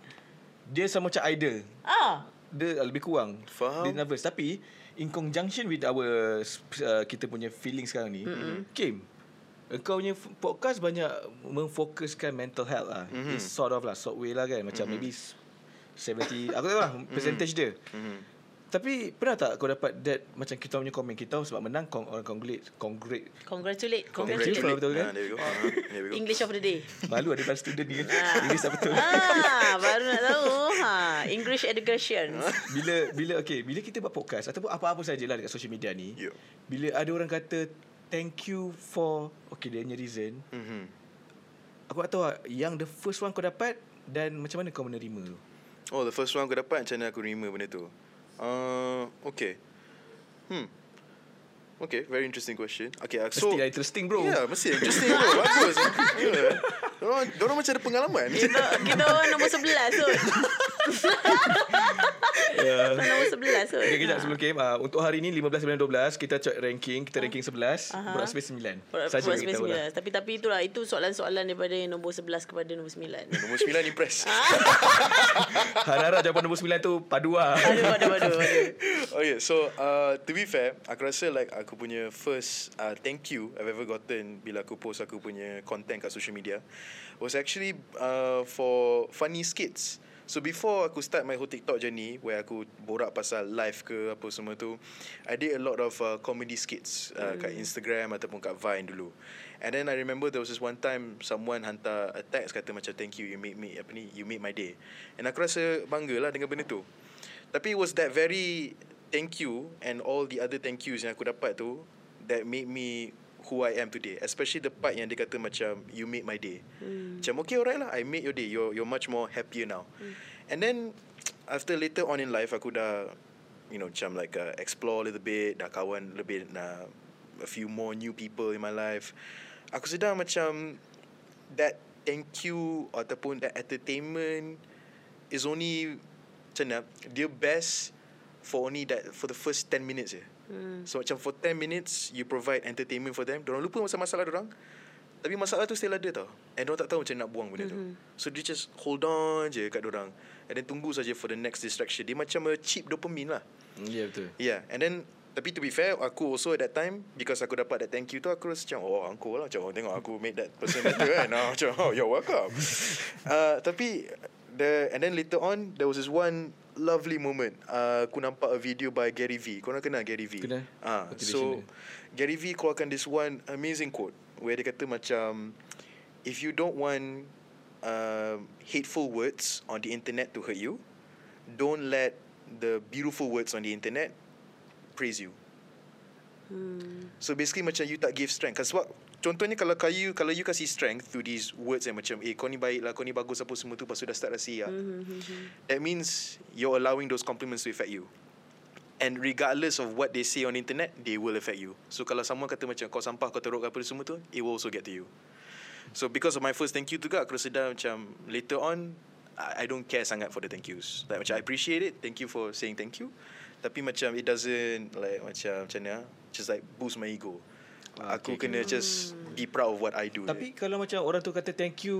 Dia sama macam idol. ah Dia lebih kurang. Faham. Dia nervous tapi in conjunction with our uh, kita punya feeling sekarang ni, mm-hmm. Kim, Engkau punya podcast banyak memfokuskan mental health lah. Mm-hmm. It's sort of lah, sort way lah kan. Macam mm-hmm. maybe s- 70, aku tahu lah percentage dia. Mhm. Tapi pernah tak kau dapat that macam kita punya komen kita sebab menang kong, orang congratulate congratulate Congratulate. Congratulate. betul kan? Ah, there we go. Ah, there we go. English of the day. Malu ada dalam student ni kan. Ah. English tak betul. ah, baru nak tahu. Ha, English education. bila bila okay, bila kita buat podcast ataupun apa-apa sajalah dekat social media ni. Yup. Bila ada orang kata thank you for okay dia punya reason. Mhm. Aku tak tahu yang the first one kau dapat dan macam mana kau menerima tu. Oh, the first one aku dapat macam mana aku terima benda tu. Uh, okay. Hmm. Okay, very interesting question. Okay, uh, so... Mesti lah interesting bro. Ya, yeah, mesti interesting bro. (laughs) Bagus. Yeah. Diorang, diorang macam ada pengalaman. Kita, kita orang nombor 11 tu. (laughs) (laughs) Yeah. nombor 11 tu. Okay, kejap sebelum game. Uh, untuk hari ni 15 9 12 kita check ranking, kita ranking 11, Aha. berat space 9. Saja Saja kita tahu lah. Tapi tapi itulah itu soalan-soalan daripada yang nombor 11 kepada nombor 9. (laughs) Nombor 9 impress. (laughs) Harap-harap jawapan nombor 9 tu padu lah. Aduh, aduh, aduh, aduh. Okay, so uh, to be fair, aku rasa like aku punya first uh, thank you I've ever gotten bila aku post aku punya content kat social media was actually uh, for funny skits. So before aku start my whole TikTok journey where aku borak pasal live ke apa semua tu, I did a lot of uh, comedy skits uh, kat Instagram ataupun kat Vine dulu. And then I remember there was this one time someone hantar a text kata macam thank you you made me apa ni you made my day. And aku rasa bangga lah dengan benda tu. Tapi it was that very thank you and all the other thank yous yang aku dapat tu that made me who I am today. Especially the part yang dia kata macam you made my day. Hmm. Macam okay alright lah I made your day. You're you're much more happier now. Hmm. And then after later on in life aku dah you know macam like uh, explore a little bit, dah kawan lebih uh, a few more new people in my life. Aku sedar macam that thank you ataupun that entertainment is only macam mana dia best for only that for the first 10 minutes je. Hmm. So macam for 10 minutes you provide entertainment for them. Diorang lupa masa masalah diorang. Tapi masalah tu still ada tau. And diorang tak tahu macam nak buang benda mm-hmm. tu. So dia just hold on je kat diorang. And then tunggu saja for the next distraction. Dia macam a cheap dopamine lah. Ya yeah, betul. Yeah, and then tapi to be fair, aku also at that time because aku dapat that thank you tu aku rasa macam oh angko lah macam oh, tengok aku make that person better kan. Ah, (laughs) macam oh you're welcome. (laughs) uh, tapi the and then later on there was this one lovely moment. Uh, aku nampak a video by Gary V. Kau nak kenal Gary V? Kenal. Ah, Motivation so dia. Gary V keluarkan this one amazing quote where dia kata macam if you don't want um, hateful words on the internet to hurt you, don't let the beautiful words on the internet praise you. Hmm. So basically macam you tak give strength. Cause what contohnya kalau kayu kalau you kasih strength to these words yang macam eh kau ni baik lah, kau ni bagus apa semua tu pas sudah start rasa ya. That means you're allowing those compliments to affect you. And regardless of what they say on internet, they will affect you. So kalau someone kata macam kau sampah, kau teruk apa semua tu, it will also get to you. So because of my first thank you tu juga, aku rasa dah macam later on, I I don't care sangat for the thank yous. Like macam I appreciate it, thank you for saying thank you. Tapi macam it doesn't like macam macam ni just like boost my ego. Ah, aku okay, kena just be proud of what I do. Tapi kalau macam orang tu kata thank you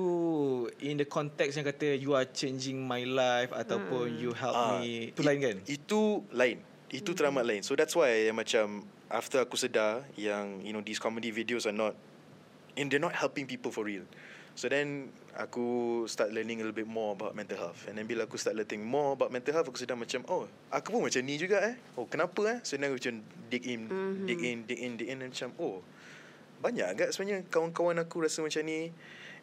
in the context yang kata you are changing my life ataupun you help Ah, me. Itu lain kan? Itu lain. Itu teramat lain. So that's why yang macam after aku sedar yang you know these comedy videos are not and they're not helping people for real. So then aku start learning a little bit more about mental health. And then bila aku start learning more about mental health aku sedar macam oh aku pun macam ni juga eh. Oh kenapa eh? So then aku macam dig in, mm-hmm. dig in, dig in, dig in and macam oh banyak agak sebenarnya kawan-kawan aku rasa macam ni.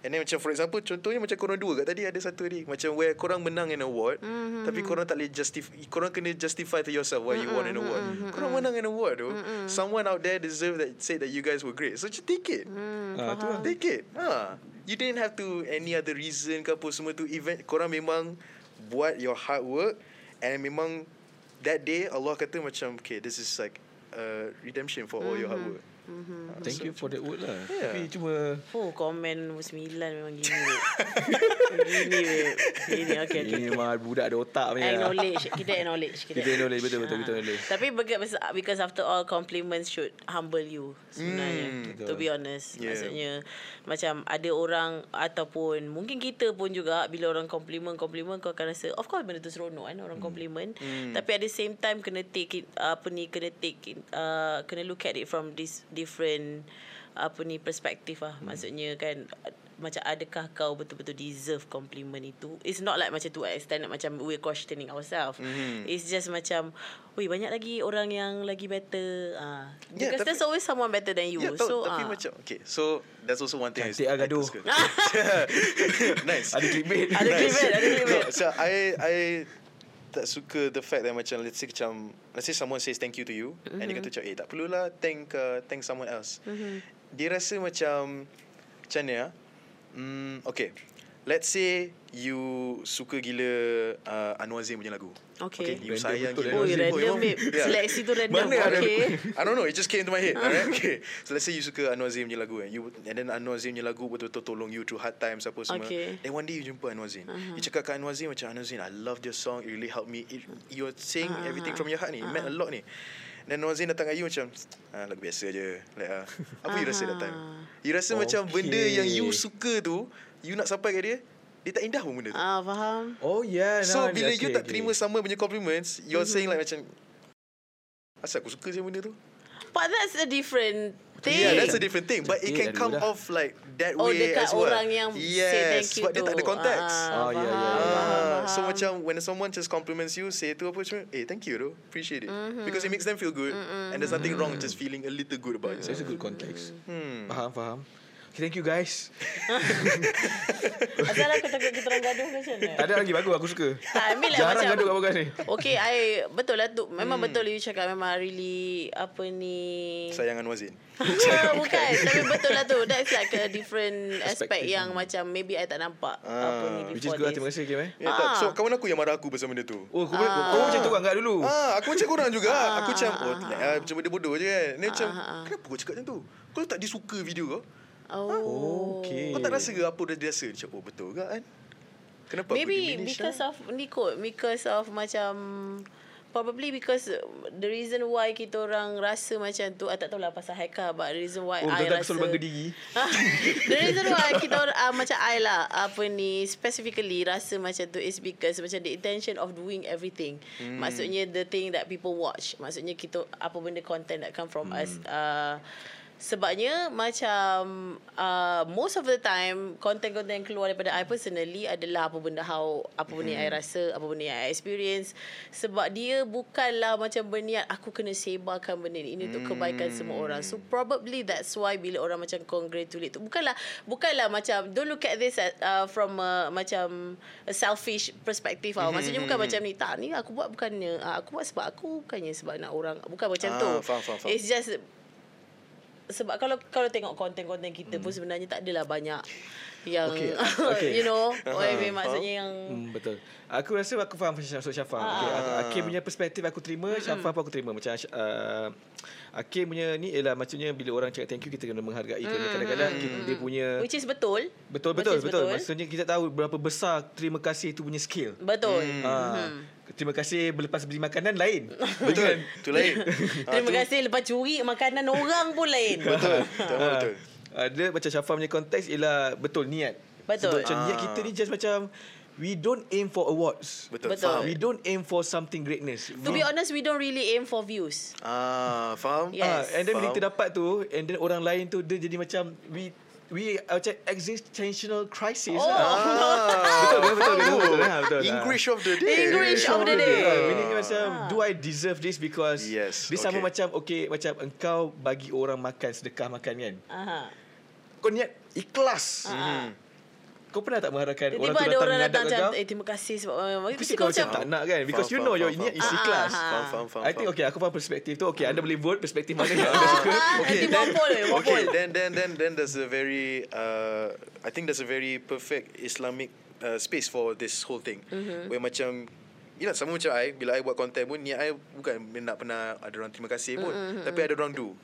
And then macam for example contohnya macam korang dua kat tadi ada satu tadi macam where korang menang an award mm-hmm. tapi korang tak boleh justify korang kena justify to yourself why mm-hmm. you won an award. Mm-hmm. Korang menang an award tu. Mm-hmm. Someone out there deserve that say that you guys were great. So just take it. Hmm, Ah, tu lah. Take it. Ha. You didn't have to any other reason ke apa semua tu event korang memang buat your hard work and memang that day Allah kata macam okay this is like uh, redemption for all your hard work. Mhm. Thank you for that word lah. Yeah. Tapi cuma Oh, komen nombor 9 memang gini. (laughs) gini, weh. Gini, okay, okay. ini memang budak ada otak punya. Acknowledge. Kita (laughs) acknowledge. Kita knowledge betul betul kita Ah. knowledge. Tapi because, because after all compliments should humble you sebenarnya. Hmm, to be honest. Yeah. Maksudnya macam ada orang ataupun mungkin kita pun juga bila orang compliment compliment kau akan rasa of course benda tu seronok kan orang compliment. Hmm. Tapi at the same time kena take it apa ni kena take it, uh, kena look at it from this different apa ni perspektif lah. Maksudnya kan macam adakah kau betul-betul deserve compliment itu it's not like macam to that macam we're questioning ourselves Mhm. it's just macam weh banyak lagi orang yang lagi better ah Yeah, because tapi- there's always someone better than you Yeah, tahu, so tapi ah. macam okay. So that's also one thing. Cantik lah gaduh. suka. (laughs) nice. Ada clickbait. Ada clickbait, ada clickbait. No, so I I tak suka the fact that macam let's say macam let's say someone says thank you to you mm-hmm. and dia kata macam eh tak perlulah thank uh, thank someone else. Mhm. Dia rasa macam macam ni ah. Hmm, okay. Let's say you suka gila uh, Anwar Zain punya lagu. Okay. You Random sayang gila. Oh, Anwar Zain. random memang- babe. Yeah. Seleksi tu random. Mana ada- okay. (laughs) I don't know. It just came to my head. Alright. Okay. So let's say you suka Anwar Zain punya lagu eh. You and then Anwar Zain punya lagu betul-betul tolong you through hard times apa semua. Okay. Then one day you jumpa Anwar Zain. Uh-huh. You cakap kat Anwar Zain macam Anwar Zain, I love your song. It really helped me. It, you're saying Ah, everything ah, from your heart ni. It meant a lot ni. Then Anwar Zain datang kat you macam ah, lagu biasa je. Like, ah. Apa you rasa that time? You rasa macam Okay. benda yang you suka tu, you nak sampai kat dia, dia tak indah pun benda tu. Ah, faham. Oh yeah. So nah, bila okay, you tak okay. terima sama punya compliments, you're saying Mm-hmm. like macam Asal aku suka je benda tu? But that's a different thing. Yeah, that's a different thing. But it can come off like that Oh, way dekat as well. orang yang yes, say thank you sebab dia tu. tak ada konteks. Ah, Oh, yeah, yeah, faham, yeah. faham, Ah, so faham. macam when someone just compliments you, say tu apa cuma, eh thank you though, appreciate it. Mm-hmm. Because it makes them feel good and there's nothing wrong with just feeling a little good about That's yourself. a good context. Hmm. Faham, faham. Okay, thank you guys. (laughs) Asal aku takut kita orang gaduh ke macam mana? Tak ada lagi bagus aku suka. Tak, I mean like Jarang macam gaduh kat podcast ni. Okay, I betul lah tu. Memang hmm. betul you cakap memang really apa ni. Sayangan Wazin. Bukan, (laughs) bukan. Tapi betul lah tu. That's like a different aspect yang macam maybe I tak nampak Ah. apa ni Which is good lah. this. Terima kasih, Kim. Eh. Ya, tak. So Ah. kawan aku yang marah aku pasal benda tu. Oh, kau, ah. kau macam tu kan enggak dulu? Ah, aku macam korang juga. Ah, aku macam ah, oh, ah, macam benda bodoh je kan. Ni macam ah, ah. kenapa kau cakap macam tu? Kau tak disuka video kau? Oh. Okay. Kau tak rasa ke apa dah rasa? Macam oh betul ke kan? Kenapa aku Maybe diminish because lah? of ni kot because of macam probably because the reason why kita orang rasa macam tu I tak tahulah pasal Haikal but the reason why Oh, I aku rasa selalu bangga diri. (laughs) the reason why kita orang uh, macam I lah apa ni specifically rasa macam tu is because macam the intention of doing everything hmm. maksudnya the thing that people watch maksudnya kita apa benda content that come from hmm. us uh, sebabnya macam uh, most of the time content-content yang keluar daripada I personally adalah apa benda how apa benda yang I rasa apa benda yang I experience. Sebab dia bukanlah macam berniat aku kena sebarkan benda ni ini untuk kebaikan semua orang. So probably that's why bila orang macam congratulate tu bukanlah bukanlah macam don't look at this at, uh, from a, macam a selfish perspective tau. Maksudnya bukan macam ni tak ni aku buat bukannya uh, aku buat sebab aku bukannya sebab nak orang. Bukan macam Ah, tu. faham, faham, faham. it's just sebab kalau kalau tengok konten-konten kita pun sebenarnya tak adalah banyak yang Okay, (laughs) okay. you know what I Faham. mean maksudnya yang Hmm, betul. Aku rasa aku faham macam Syaf- Syafa. Ah. Okay. Akim punya perspektif aku terima, Syafa pun aku terima. Macam uh, Akim punya ni ialah maksudnya bila orang cakap thank you kita kena menghargai kerana kadang-kadang kita, dia punya which is betul betul betul is betul. Maksudnya kita tahu berapa besar terima kasih itu punya skill. betul Ah, terima kasih berlepas beli makanan lain. (laughs) Betul. Tu lain. (laughs) Ah, terima tu- kasih lepas curi makanan orang pun lain (laughs) Betul. Betul. Ah, betul. Ada macam Syafa punya konteks ialah betul niat. Betul. Sebab macam niat Ah. kita ni just macam we don't aim for awards. Betul. Betul. Faham. We don't aim for something greatness. to be honest we don't really aim for views Ah, faham? Yes. Ah, and then bila Faham. kita dapat tu and then orang lain tu dia jadi macam we we uh, macam existential crisis Oh. lah. Ah, Betul, betul, betul, betul, betul, betul, betul. English of the day. English of the day. Ah, meaning macam do I deserve this because Yes, sama okay. macam okay macam engkau bagi orang makan sedekah makan kan. aha Kau niat ikhlas. Hmm. Kau pernah tak mengharapkan orang tiba-tiba tu ada datang orang datang macam kau? eh terima kasih sebab uh, Mesti kau macam tak nak kan Because Faham, you know faham, your faham, niat is faham. ikhlas Ah, Faham, faham, faham. I think okay Aku faham perspektif tu Okay anda boleh vote Perspektif mana (laughs) yang anda suka okay, waffle. Okay, then then then then there's a very uh, I think there's a very perfect Islamic uh, space for this whole thing. Mm-hmm. Where macam Yelah sama macam I Bila I buat content pun Niat I bukan nak pernah Ada orang terima kasih pun mm-hmm. Tapi ada orang do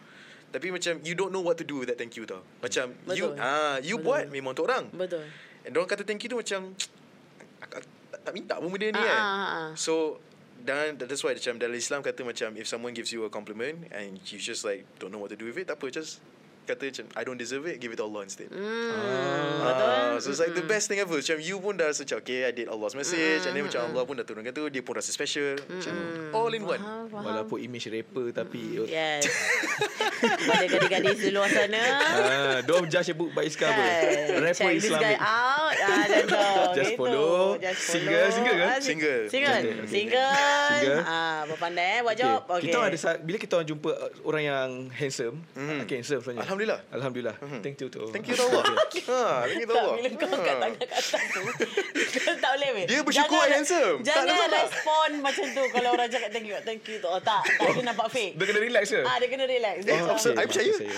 Tapi macam You don't know what to do with that thank you tau Macam You Betul. ah You Betul. buat Memang untuk orang betul And orang kata thank you tu macam (tsk) aku- aku tak, tak minta pun benda ni Ah, kan. ah, ah. So dan that's why macam dalam Islam kata macam if someone gives you a compliment and you just like don't know what to do with it, tak apa just kata macam I don't deserve it, give it to Allah instead. Hmm. Ah, so it's like the best thing ever. Macam you pun dah rasa macam okay, I did Allah's message and then macam Allah pun dah turunkan tu, dia pun rasa special. Macam all in one. Faham, faham. Walaupun image rapper tapi Yes. (laughs) Pada gadis-gadis di luar sana. Ah, don't judge a book by its cover. Kan, Rapper check this guy Islamic. out. Ah, dan tu. (laughs) Just follow. Just Single, single? Ah, Single. Single. Single. Single. Ah, berpandai eh buat Okay. job. Okay. Kita ada saat, bila kita orang jumpa uh, orang yang handsome, Mhm. okay, handsome sebenarnya. Alhamdulillah. Alhamdulillah. Thank you to Thank you to Allah. (laughs) ha, thank you to Allah. bila kau angkat Ha. tangan kat atas (laughs) tu Tak boleh weh Dia bersyukur Jangan- handsome. Tak ada Jangan respon macam tu Kalau orang cakap thank you Thank you tu oh, Tak Tak dia nampak fake Dia kena relax ke? Ah Dia kena relax Dia Oh, (laughs) okay. I percaya. saya.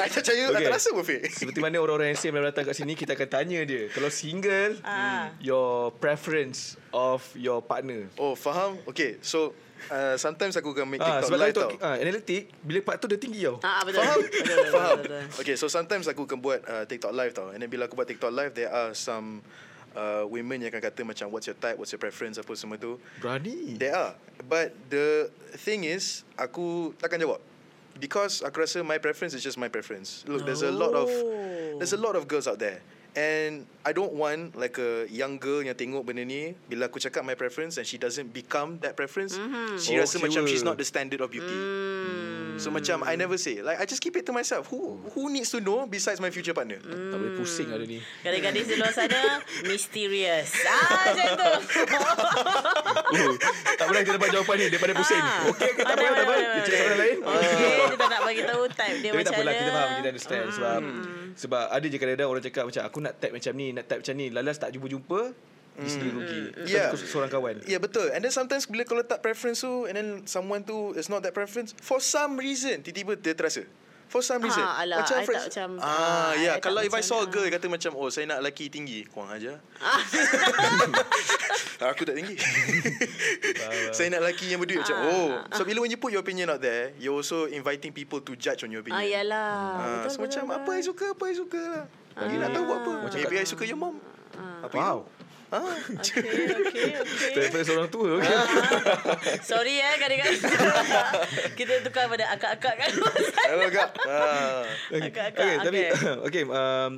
I percaya, I Okay. tak rasa pun Fik. Seperti mana orang-orang yang handsome yang datang kat sini, kita akan tanya dia. Kalau single, Ah. your preference of your partner. Oh, faham? Okay, so uh, sometimes aku akan make Ah, TikTok sebab live tau. ah, analitik, bila part tu dia tinggi tau. Ah betul Faham? Betul, betul, Faham? betul, betul. Okay, so sometimes aku akan buat uh, TikTok live tau. And then bila aku buat TikTok live, there are some uh, women yang akan kata macam what's your type, what's your preference, apa semua tu. Berani. There are. But the thing is, aku takkan jawab. Because aku rasa my preference is just my preference. Look, there's a lot of Oh. there's a lot of girls out there. And I don't want like a young girl yang tengok benda ni bila aku cakap my preference and she doesn't become that preference. Mm-hmm. She Oh, rasa macam kira. she's not the standard of beauty. Hmm. So macam I never say like I just keep it to myself. Who who needs to know besides my future partner? Tak boleh pusing ada ni. Gadis-gadis di luar sana (laughs) Mysterious Ah macam tu Uh, (laughs) tak pernah kita dapat jawapan ni daripada pusing. Ah. Okey ke tak apa, tak apa. pandai, Kita cakap orang lain. Okay Dia tak nak bagi tahu type dia Tapi macam tak apalah mana kita faham kita understand sebab sebab ada je kadang-kadang orang cakap macam aku nak type macam ni nak type macam ni lalas tak jumpa-jumpa dia sendiri rugi. Sebab Yeah. aku seorang kawan. Yeah betul And then sometimes Bila kau letak preference tu And then someone tu Is not that preference For some reason Tiba-tiba dia terasa For some reason Ah, alah, I for- tak macam- Ah, ah, yeah. I tak Kalau if I macam- saw a girl ah. Kata macam Oh saya nak lelaki tinggi Kurang aja (laughs) Aku tak tinggi. Saya nak lelaki yang berduit Macam Ah. oh. So bila when you put your opinion out there You're also inviting people To judge on your opinion. Ah yalah. Ah, Betul so betul, macam betul. apa I suka Apa I suka lah. You nak tahu buat apa. Maybe I suka your mom Apa you Wow. Ah. Okay okay okay Daripada seorang tua okey. Sorry eh kadang-kadang (laughs) Kita tukar pada akak-akak kan Hello kak ah. Okay, Agak-agak, okay, tapi okay. (laughs) okay, um,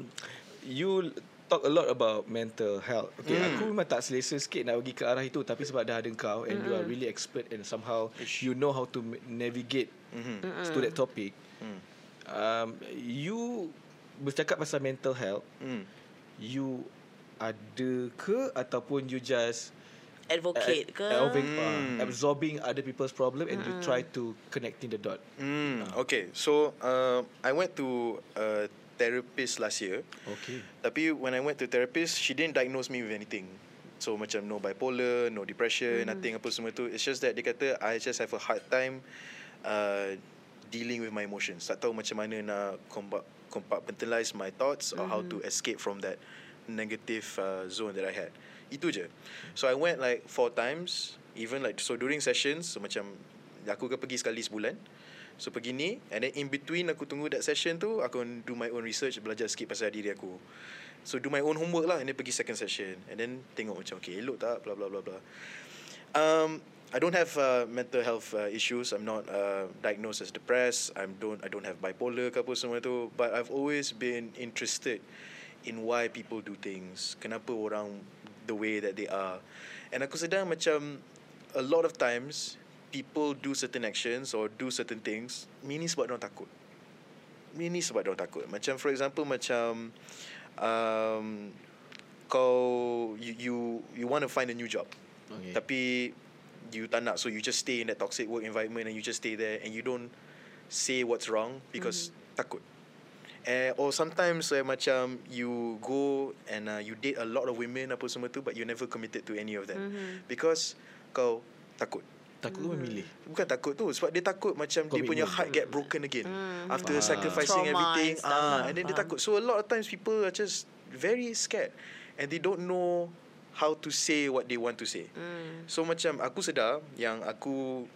you talk a lot about mental health. Okay, Hmm. aku memang tak selesa sikit nak pergi ke arah itu tapi sebab dah ada kau and you are really expert and somehow Ish. you know how to navigate Mhm. to that topic. Hmm. Um, you bercakap pasal mental health, Hmm. you ada ke ataupun you just Advocate ke absorbing, Hmm. uh, absorbing other people's problem and you try to connecting the dot. Mm, okay, so uh, I went to a therapist last year. Okay. Tapi when I went to therapist, she didn't diagnose me with anything. So macam no bipolar, no depression, nothing apa semua tu. It's just that dia kata I just have a hard time uh, dealing with my emotions. Tak tahu macam mana nak compa- compartmentalize my thoughts or how to escape from that negative uh, zone that I had. Itu je. So I went like four times. Even like so during sessions, so macam aku akan pergi sekali sebulan. So pergi ni And then in between aku tunggu that session tu Aku do my own research Belajar sikit pasal diri aku So do my own homework lah And then pergi second session And then tengok macam Okay elok tak Blah blah blah blah um, I don't have uh, mental health uh, issues I'm not uh, diagnosed as depressed I don't I don't have bipolar ke apa semua tu But I've always been interested In why people do things. Kenapa orang The way that they are. And aku sedar macam A lot of times People do certain actions Or do certain things Mini sebab orang takut. Mini sebab orang takut. Macam for example Macam um, Kau You You, you want to find a new job. Okay. Tapi You tak nak So you just stay in that toxic work environment And you just stay there And you don't Say what's wrong Because takut Eh, or sometimes uh, macam you go and uh, you date a lot of women apa semua tu but you never committed to any of them Mhm. because kau takut. Takut hmm. memilih. Bukan takut tu sebab dia takut macam dia punya heart get broken again Hmm. after Faham. sacrificing Trauma everything and ah and then dia Faham. takut. So a lot of times people are just very scared and they don't know how to say what they want to say. Hmm. So macam aku sedar yang aku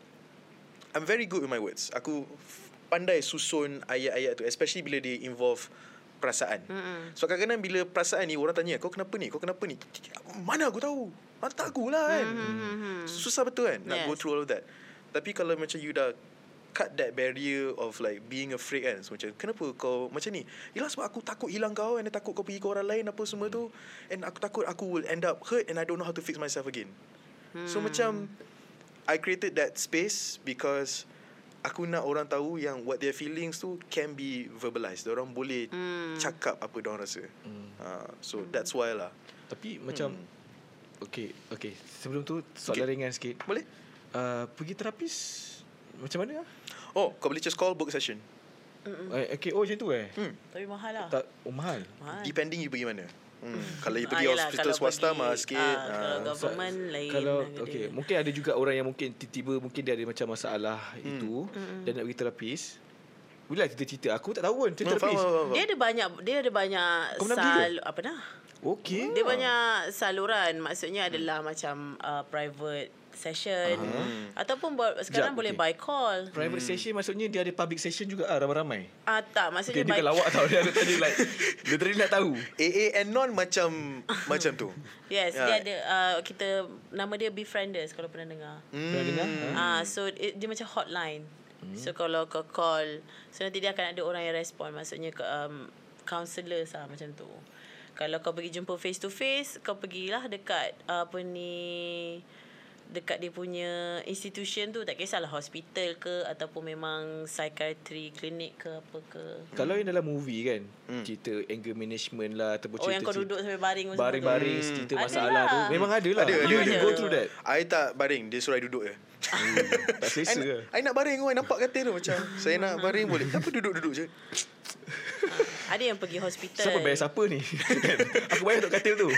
I'm very good with my words. Aku pandai susun ayat-ayat tu especially bila dia involve perasaan. Mm-mm. So kadang-kadang bila perasaan ni orang tanya kau kenapa ni? Kau kenapa ni? Mana aku tahu? Mata aku lah kan. Hmm. Susah betul kan nak Yes. go through all of that. Tapi kalau macam you dah cut that barrier of like being afraid kan. So, macam kenapa kau macam ni? Yalah sebab aku takut hilang kau and I takut kau pergi ke orang lain apa semua tu. And aku takut aku will end up hurt and I don't know how to fix myself again. Hmm. So macam I created that space because aku nak orang tahu yang what their feelings tu can be verbalized. Orang boleh hmm. cakap apa orang rasa. Hmm. Uh, so that's why lah. Tapi macam Okay Okay Sebelum tu Soalan Okay. ringan sikit Boleh? uh, Pergi terapis Macam mana Oh, kau boleh just call book session. eh, Okay oh macam tu eh Hmm. Tapi mahal lah. Tak Oh mahal Mahal. Depending you pergi mana. Hmm. Kalau you Ah, pergi hospital swasta pergi, mahal sikit. ah, kalau ah. government lain. Kalau okay, mungkin ada juga orang yang mungkin tiba-tiba mungkin dia ada macam masalah Hmm. itu dan nak pergi terapis. Bila cerita-cerita aku tak tahu kan cerita Hmm, faham, terapis. faham, faham. Dia ada banyak dia ada banyak sal apa dah? Okey. Dia banyak saluran maksudnya adalah macam uh, private session ataupun buat sekarang Jap, boleh okey. by call. Private session maksudnya dia ada public session juga ah ramai-ramai. Ah tak Okay, maksudnya dia by kan lawak tau dia ada tanya like (laughs) dia tadi nak tahu. AA and non macam macam tu. (laughs) Yes, Ya. dia ada uh, kita nama dia Befrienders kalau pernah dengar. Pernah dengar? Ah so it, dia macam hotline. So kalau kau call, so nanti dia akan ada orang yang respon maksudnya um, counselors lah macam tu. Kalau kau pergi jumpa face to face, kau pergilah dekat uh, apa ni dekat dia punya institution tu tak kisahlah hospital ke ataupun memang psychiatry klinik ke apa ke. Kalau yang dalam movie kan, cerita anger management lah ataupun Oh cerita yang kau duduk sampai baring baring-baring cerita Ada masalah lah. tu memang ada lah. Ada, you, ada. you go through that. I tak baring, dia suruh I duduk je. tak selesa (laughs) ke? I, nak baring oh, I nampak katil tu macam saya nak baring boleh. Apa duduk-duduk je? Ada yang pergi hospital. Siapa bayar siapa ni? (laughs) Aku bayar untuk katil tu.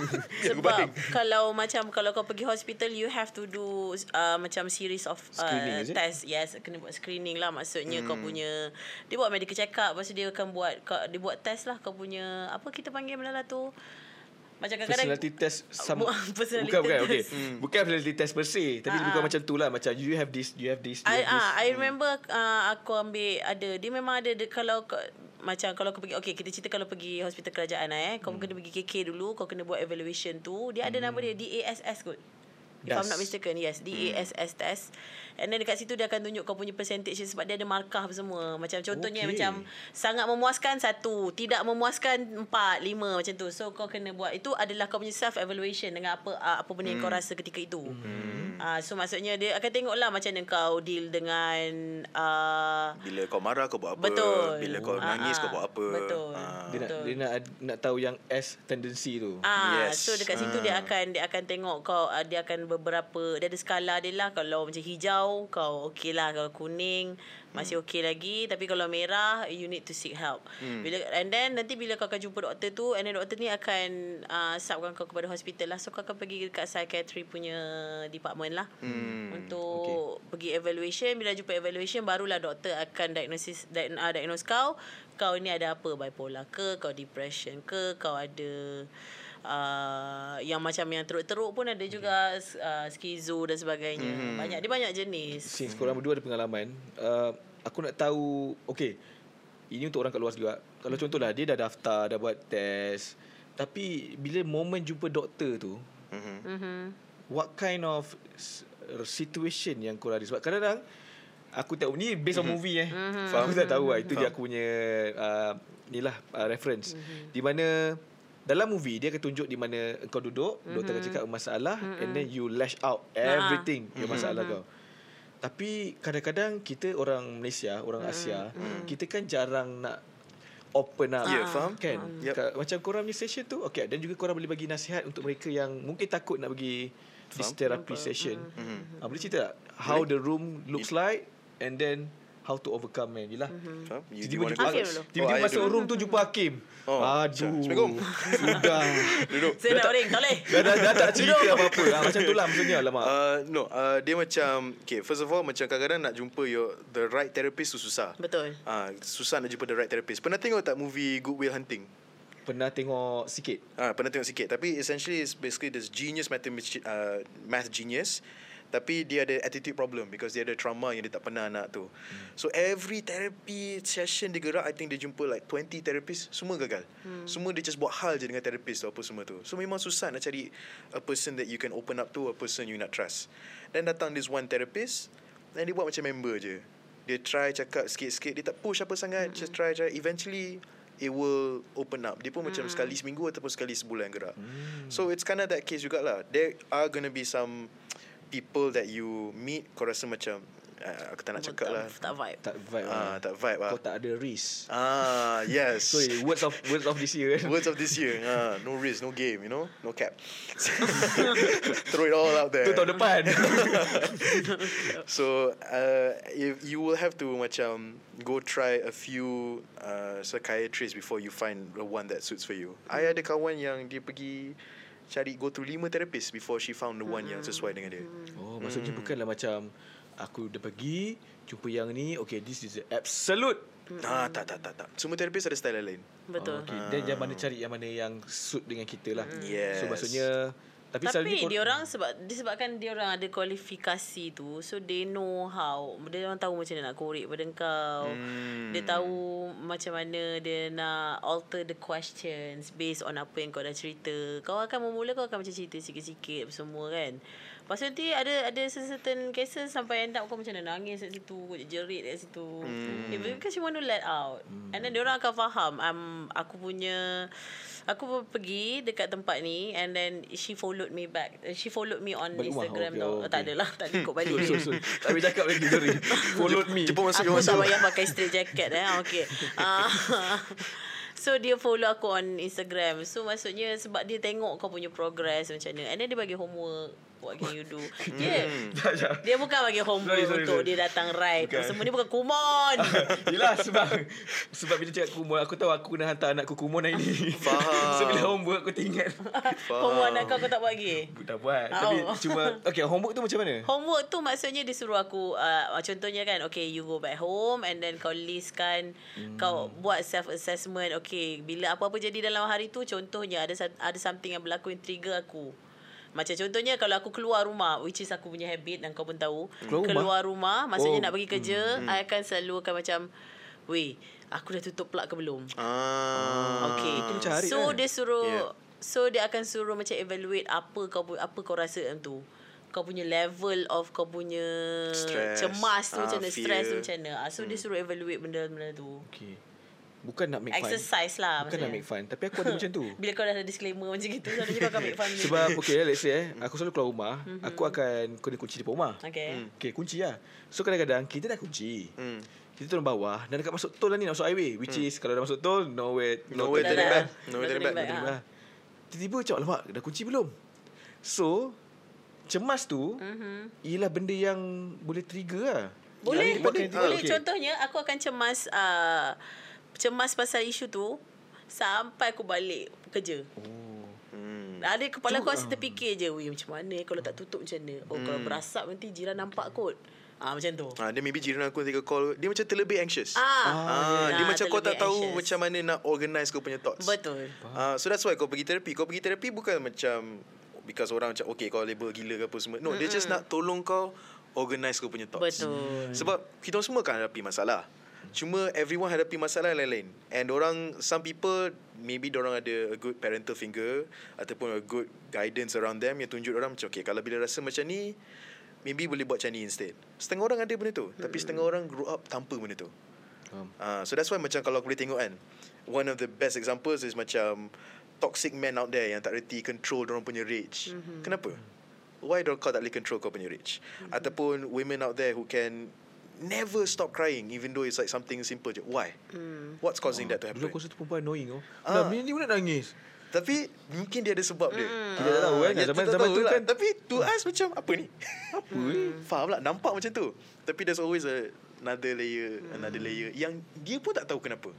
(laughs) Sebab kalau macam kalau kau pergi hospital you have to do uh, macam series of uh, test. Yes, kena buat screening lah maksudnya hmm. kau punya dia buat medical check up lepas tu dia akan buat dia buat test lah kau punya apa kita panggil benda lah tu. Macam kadang-kadang Personality test (laughs) some, personality Bukan bukan okay. test. Bukan personality test per se Tapi Ah, bukan ah. macam tu lah Macam you have this You have this you I have this. ah I remember uh, aku ambil ada dia memang ada dia, kalau kau, macam kalau kau pergi okey kita cerita kalau pergi hospital kerajaan lah, eh kau Hmm. kena pergi KK dulu kau kena buat evaluation tu dia ada nama dia DASS kot If I'm Das. not mistaken Yes DASS test And then dekat situ Dia akan tunjuk kau punya percentage Sebab dia ada markah semua Macam contohnya Okay. Macam Sangat memuaskan Satu Tidak memuaskan Empat Lima Macam tu So kau kena buat Itu adalah kau punya self evaluation Dengan apa ah, Apa benda yang kau rasa ketika itu Ah, So maksudnya Dia akan tengok lah Macam mana kau deal dengan uh, Bila kau marah kau buat apa? Betul. Bila kau nangis ah. kau buat apa? Betul. Ah. Dia nak, Betul. dia nak nak tahu yang S tendency tu Ah, Yes. so dekat situ dia Ah. akan dia akan tengok kau ah, dia akan beberapa dia ada skala dia lah kalau macam hijau kau okey lah kalau kuning masih okey lagi tapi kalau merah you need to seek help. Hmm. Bila and then nanti bila kau akan jumpa doktor tu and then doktor ni akan uh, subkan kau kepada hospital lah so kau akan pergi dekat psychiatry punya department lah Hmm. untuk okay. pergi evaluation bila jumpa evaluation barulah doktor akan diagnosis diag, uh, diagnose kau kau ni ada apa bipolar ke kau depression ke kau ada uh, yang macam yang teruk-teruk pun ada juga uh, skizo dan sebagainya. Mhm. banyak dia banyak jenis. Since korang berdua ada pengalaman uh, Aku nak tahu Okay Ini untuk orang kat luar juga. Kalau contohlah Dia dah daftar Dah buat test Tapi Bila momen jumpa doktor tu Mhm. mhm. What kind of Situation yang korang ada? Sebab kadang-kadang Aku tahu. Ni based on movie eh. Mhm. Faham Aku tak tahu lah. Itu Faham. dia aku punya uh, Ni lah uh, reference. Di mana dalam movie dia akan tunjuk di mana kau duduk, mm-hmm. doktor akan cakap masalah mm-hmm. and then you lash out everything mm-hmm. yang masalah kau. Tapi kadang-kadang kita orang Malaysia, orang Asia, kita kan jarang nak open up. Ya, faham. Kan? Yep. Macam korang punya session tu, okay. Dan juga korang boleh bagi nasihat untuk mereka yang mungkin takut nak pergi this therapy session. Mhm. Ah, boleh cerita tak? How the room looks like and then how to overcome man. Faham? You, you Tiba-tiba jumpa Hakim. Tiba-tiba Oh, masuk room tu jumpa Hakim. Oh, Aduh. Assalamualaikum. Sudah. (laughs) Duduk. saya nak ring tak boleh dah, dah, dah tak cerita apa-apa. Ah, macam tu lah maksudnya. Alamak. Uh, no, uh, dia macam okay, first of all macam kadang-kadang nak jumpa your the right therapist tu susah. betul Ah, uh, susah nak jumpa the right therapist. Pernah tengok tak movie Good Will Hunting? Pernah tengok sikit. Ah, pernah tengok sikit tapi essentially is basically this genius mathematician uh, math genius tapi dia ada attitude problem because dia ada trauma yang dia tak pernah nak tu. Hmm. So every therapy session dia gerak I think dia jumpa like 20 therapist semua gagal. Hmm. Semua dia just buat hal je dengan therapist tu apa semua tu. So memang susah nak cari a person that you can open up to, a person you nak trust. Dan datang this one therapist dan dia buat macam member je. Dia try cakap sikit-sikit Dia tak push apa sangat Just try try Eventually It will open up Dia pun macam sekali seminggu Ataupun sekali sebulan gerak So it's kind of that case jugalah There are gonna be some People that you meet Kau rasa macam uh, Aku tak nak cakap lah Tak vibe. Tak vibe Ah, lah. Tak vibe lah Kau tak ada risk. Ah (laughs) yes Sorry, words of words of this year. Words of this year ah, No risk No game You know No cap (laughs) Throw it all out there Tu tahun depan. (laughs) So uh, if you will have to macam go try a few uh, psychiatrists before you find the one that suits for you. I ada kawan yang dia pergi cari go to lima therapist before she found the one yang sesuai dengan dia. Oh, maksudnya bukanlah macam aku dah pergi jumpa yang ni, okay, this is the absolute. Ah tak tak tak tak. Semua therapist ada style lain. Betul. Oh, okay. Dan yang mana cari yang mana yang suit dengan kita lah. Yes. So maksudnya tapi, Tapi dia orang sebab disebabkan dia orang ada kualifikasi tu so they know how dia orang tahu macam mana nak korek pada kau Hmm. dia tahu macam mana dia nak alter the questions based on apa yang kau dah cerita kau akan memula kau akan macam cerita sikit-sikit apa semua kan Lepas tu nanti ada ada certain cases sampai end up kau macam mana nangis kat situ, jerit kat situ. Hmm. Yeah, because you want to let out. Hmm. And then dia orang akan faham um, aku punya aku pun pergi dekat tempat ni and then she followed me back. She followed me on Balik? Instagram Okay, tau. oh, Oh, tak okay. adalah, tak ikut balik. (laughs) Sorry, sorry, sorry. Tak boleh cakap lagi, sorry. (laughs) Followed me. Jemput masuk Aku masuk. tak payah pakai straight jacket eh. Okay. Uh, (laughs) so dia follow aku on Instagram. So maksudnya sebab dia tengok kau punya progress macam mana. And then dia bagi homework. What can you do? (laughs) Yeah. Tak, tak. Dia bukan bagi homework Sorry, sorry, untuk sorry. dia datang ride. Bukan. Semua ni bukan kumon. (laughs) Yelah sebab Sebab bila cakap kumon Aku tahu aku kena hantar anak aku kumon hari ni Faham. (laughs) So bila homework aku teringat homework anak kau kau tak buat lagi. Dah buat Oh. Tapi cuma Okay homework tu macam mana? Homework tu maksudnya dia suruh aku uh, contohnya kan okay you go back home and then kau listkan hmm. kau buat self assessment okay bila apa-apa jadi dalam hari tu contohnya ada ada something yang berlaku yang trigger aku. Macam contohnya kalau aku keluar rumah which is aku punya habit dan kau pun tahu Keluar rumah? keluar rumah maksudnya Oh, nak pergi kerja hmm. I akan selalu akan macam weh aku dah tutup plug ke belum? Ah. Okay. Itu macam hari so kan? dia suruh Yeah. so dia akan suruh macam evaluate apa kau apa kau rasa dalam tu. Kau punya level of kau punya Stress. cemas tu Ah, macam mana, fear. stress tu macam mana. Ah, So dia suruh evaluate benda-benda tu. Okay Bukan nak make fun Exercise lah Bukan nak maksudnya. make fun Tapi aku ada macam tu (laughs) Bila kau dah ada disclaimer macam gitu Selalunya kau akan make fun Sebab okay let's say eh Aku selalu keluar rumah Aku akan Kena kunci depan rumah Okay Okay kunci lah So kadang-kadang Kita dah kunci Hmm. Kita turun bawah Dan dekat masuk tol lah ni Nak masuk highway Which is Kalau dah masuk tol Nowhere Nowhere Dah turning dah. back. Nowhere turning turning back. back. Lah. Tiba-tiba macam Alamak dah kunci belum So Cemas tu Mhm. Ialah benda yang Boleh trigger lah Boleh, boleh, boleh. okay. Contohnya aku akan cemas uh, cemas pasal isu tu sampai aku balik kerja. Oh. Hmm. Ada kepala aku asyik ah. terfikir je, weh macam mana kalau tak tutup macam mana? Oh kalau berasap nanti jiran nampak kot. Ah macam tu. Ah, dia maybe jiran aku ketika call Dia macam terlebih anxious Ah, Ah, dia macam kau tak tahu anxious. macam mana nak organise kau punya thoughts. Betul. Ah, so that's why kau pergi terapi. Kau pergi terapi bukan macam because orang macam okay kau label gila ke apa semua. No, dia just nak tolong kau organise kau punya thoughts. Betul. Sebab kita semua kan hadapi masalah. Cuma everyone hadapi masalah lain-lain. And orang some people maybe orang ada a good parental figure ataupun a good guidance around them yang tunjuk orang macam okay kalau bila rasa macam ni maybe boleh buat macam ni instead. Setengah orang ada benda tu, tapi setengah orang grow up tanpa benda tu. Faham. Ah, so that's why macam kalau aku boleh tengok kan, one of the best examples is macam toxic men out there yang tak reti control orang punya rage. Mm-hmm. Kenapa? Why do kau tak boleh control kau punya rage? Mm-hmm. Ataupun women out there who can never stop crying even though it's like something simple je. Why? Hmm. What's causing that to Dulu happen? aku rasa tu perempuan annoying oh. Ah. Ah. Lah, ni pun nak nangis. Tapi mungkin dia ada sebab dia. Mm. Kita tak tahu kan, ya, zaman- tak zaman tu lah. kan- Tapi to us macam apa ni? Apa eh? Faham lah Nampak macam tu Tapi there's always a, Another layer Another layer Yang dia pun tak tahu kenapa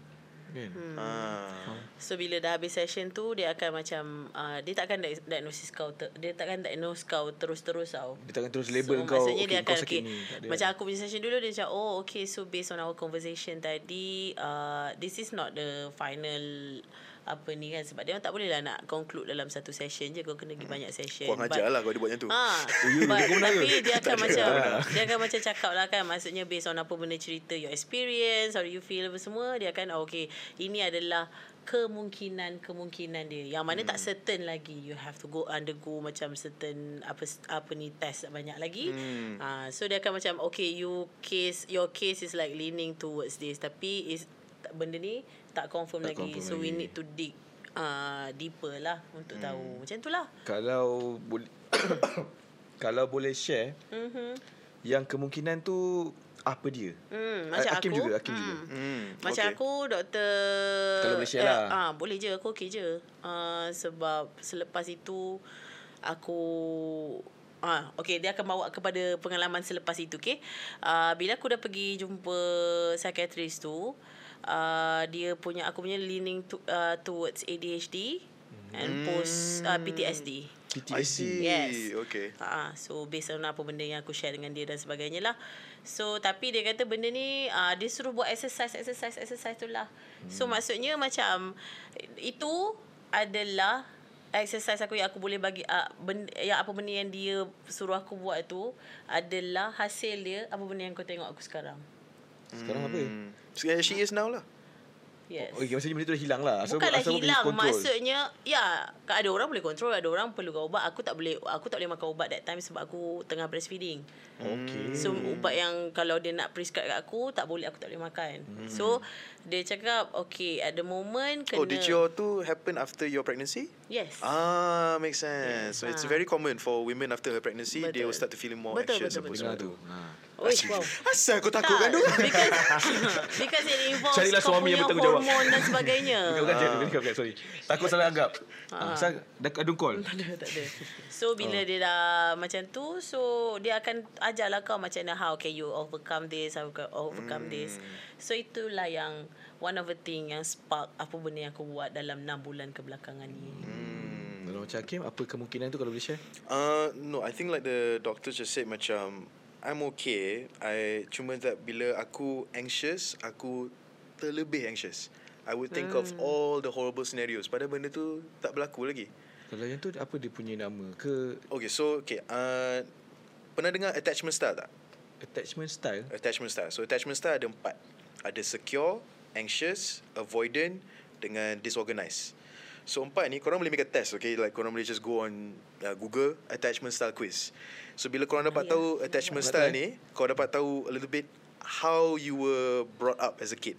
Kan? Hmm. ah. So bila dah habis session tu dia akan macam uh, dia takkan di- diagnosis kau ter, dia takkan diagnose kau terus-terus tau. Dia takkan terus label so, kau maksudnya dia kau akan sakit okay, ni. Macam aku punya session dulu dia macam oh okay so based on our conversation tadi uh, this is not the final apa ni kan sebab dia orang tak boleh lah nak conclude dalam satu session je kau kena pergi banyak session. Kau ajar lah Kau dia buat macam tu Ha, ya, but, tapi dia akan macam dia akan macam cakap lah kan maksudnya based on apa benda cerita your experience how you feel apa semua dia akan oh, okay ini adalah kemungkinan-kemungkinan dia. Yang mana hmm. tak certain lagi. You have to go undergo macam certain apa apa ni test banyak lagi. Hmm. Uh, so dia akan macam okay you case your case is like leaning towards this tapi is benda ni tak confirm Tak lagi. confirm so we lagi. need to dig uh, deeper lah untuk hmm. tahu. Macam tu lah. Kalau boleh (coughs) kalau boleh share Mm-hmm. yang kemungkinan tu apa dia? Hmm, Ah, macam Hakim aku. juga, Hakim juga. hmm. Hmm, Macam okay. aku doktor Kalau boleh share lah. ah boleh je aku okey je. Uh, sebab selepas itu aku Ah, okay, dia akan bawa kepada pengalaman selepas itu, okay? Uh, bila aku dah pergi jumpa psychiatrist tu, uh, dia punya, aku punya leaning to, uh, towards ADHD and post uh, PTSD. I see. Yes. Okay. Ha, so based on apa benda yang aku share dengan dia dan sebagainya lah. So tapi dia kata benda ni uh, dia suruh buat exercise exercise exercise tu lah. Hmm. So maksudnya macam itu adalah exercise aku yang aku boleh bagi uh, benda, yang apa benda yang dia suruh aku buat tu adalah hasil dia apa benda yang kau tengok aku sekarang. Sekarang apa? Hmm. So, yeah, she is now lah. Yes. Oh, okay, maksudnya benda tu dah hilang lah. Asal- Bukanlah asal hilang. Maksudnya Ya Ada orang boleh kontrol Ada orang perlukan ubat Aku tak boleh Aku tak boleh makan ubat that time Sebab aku tengah breastfeeding Okay. So ubat yang Kalau dia nak prescribe kat aku Tak boleh Aku tak boleh makan Hmm. So Dia cakap Okay at the moment kena Oh, did your tu happen after your pregnancy? Yes Ah, makes sense. Yes, So it's ah. very common for women after her pregnancy, they will Betul. start to feeling more Betul, anxious. betul, tu. Ha. Wish wow (laughs) Asal aku takut kan tu? because, (laughs) because it involves Carilah kau suami yang punya bertanggungjawab. Hormon dan sebagainya Bukan bukan jangan bukan bukan sorry. Takut salah anggap. Ah. Ah, Asal dah adun call. (laughs) tak ada, tak ada. So bila Oh. dia dah macam tu So dia akan ajarlah kau macam mana How can you overcome this How can you overcome Hmm. this So itulah yang One of the thing yang spark Apa benda yang aku buat Dalam 6 bulan kebelakangan ni Hmm. Kalau macam Hakim apa kemungkinan tu kalau boleh share? Uh, no, I think like the doctor just said macam I'm okay. I cuma that bila aku anxious, aku terlebih anxious. I would think of all the horrible scenarios. Padahal benda tu tak berlaku lagi. Kalau yang tu apa dia punya nama ke Okay, so okay. Uh, pernah dengar attachment style tak? attachment style? Attachment style. So attachment style ada empat. Ada secure, anxious, avoidant dengan disorganized. So empat ni korang boleh make a test okay like korang boleh just go on uh, Google attachment style quiz. So bila korang dapat ya. tahu attachment style ni, kau dapat tahu a little bit how you were brought up as a kid.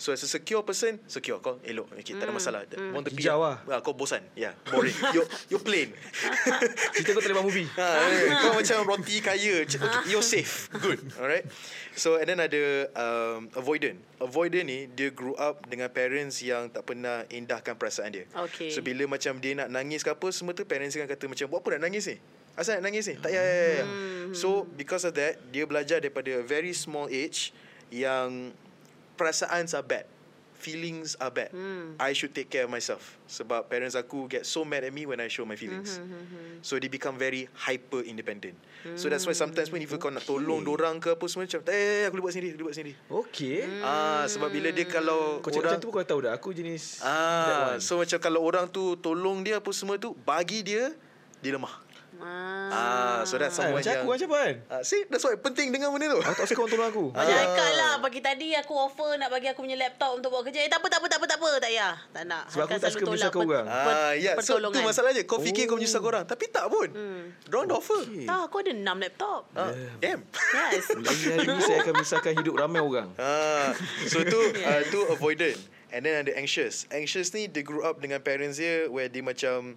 So as a secure person, secure kau elok. Okay, tak ada masalah. Want to Hijau lah. Ah, kau bosan. Yeah, boring. (laughs) you you plain. (laughs) Cerita kau terlibat movie. Ha, eh, kau macam roti kaya. Okay, You're safe. Good. Alright. So and then ada um, avoidant. Avoidant ni dia grew up dengan parents yang tak pernah indahkan perasaan dia. Okay. So bila macam dia nak nangis ke apa semua tu parents dia akan kata macam buat apa nak nangis ni? Asal nak nangis ni? Tak ya ya ya. ya." So because of that dia belajar daripada a very small age yang perasaan are bad. Feelings are bad. Hmm. I should take care of myself. Sebab parents aku get so mad at me when I show my feelings. Hmm, So they become very hyper independent. So that's why sometimes when if kau nak tolong dorang ke apa semua macam eh aku boleh buat sendiri, aku boleh buat sendiri. Okey. Ah sebab bila dia kalau Kau cakap orang macam tu pun kau tahu dah aku jenis ah so macam kalau orang tu tolong dia apa semua tu bagi dia dia lemah. Ah so that's Ah, someone macam yang aku macam kan? Ah, see that's why penting dengar benda tu. Aku tak suka orang tolong aku. Ah. Haikal lah Pagi tadi aku offer Nak bagi aku punya laptop Untuk buat kerja Eh tak apa tak apa tak apa Tak apa tak payah Tak nak Sebab aku tak selalu suka tolak menyusahkan per- orang. Ah ya so tu pertolongan. masalahnya kau fikir kau menyusahkan orang tapi tak pun. Hmm. Dorang dah offer. Tak aku ada 6 laptop Ah, damn. Yes (laughs) Lagi hari ni saya akan menyusahkan hidup ramai orang. Ah, so tu (laughs) uh, tu avoidant. And then ada anxious. Anxious ni dia grew up dengan parents dia where dia macam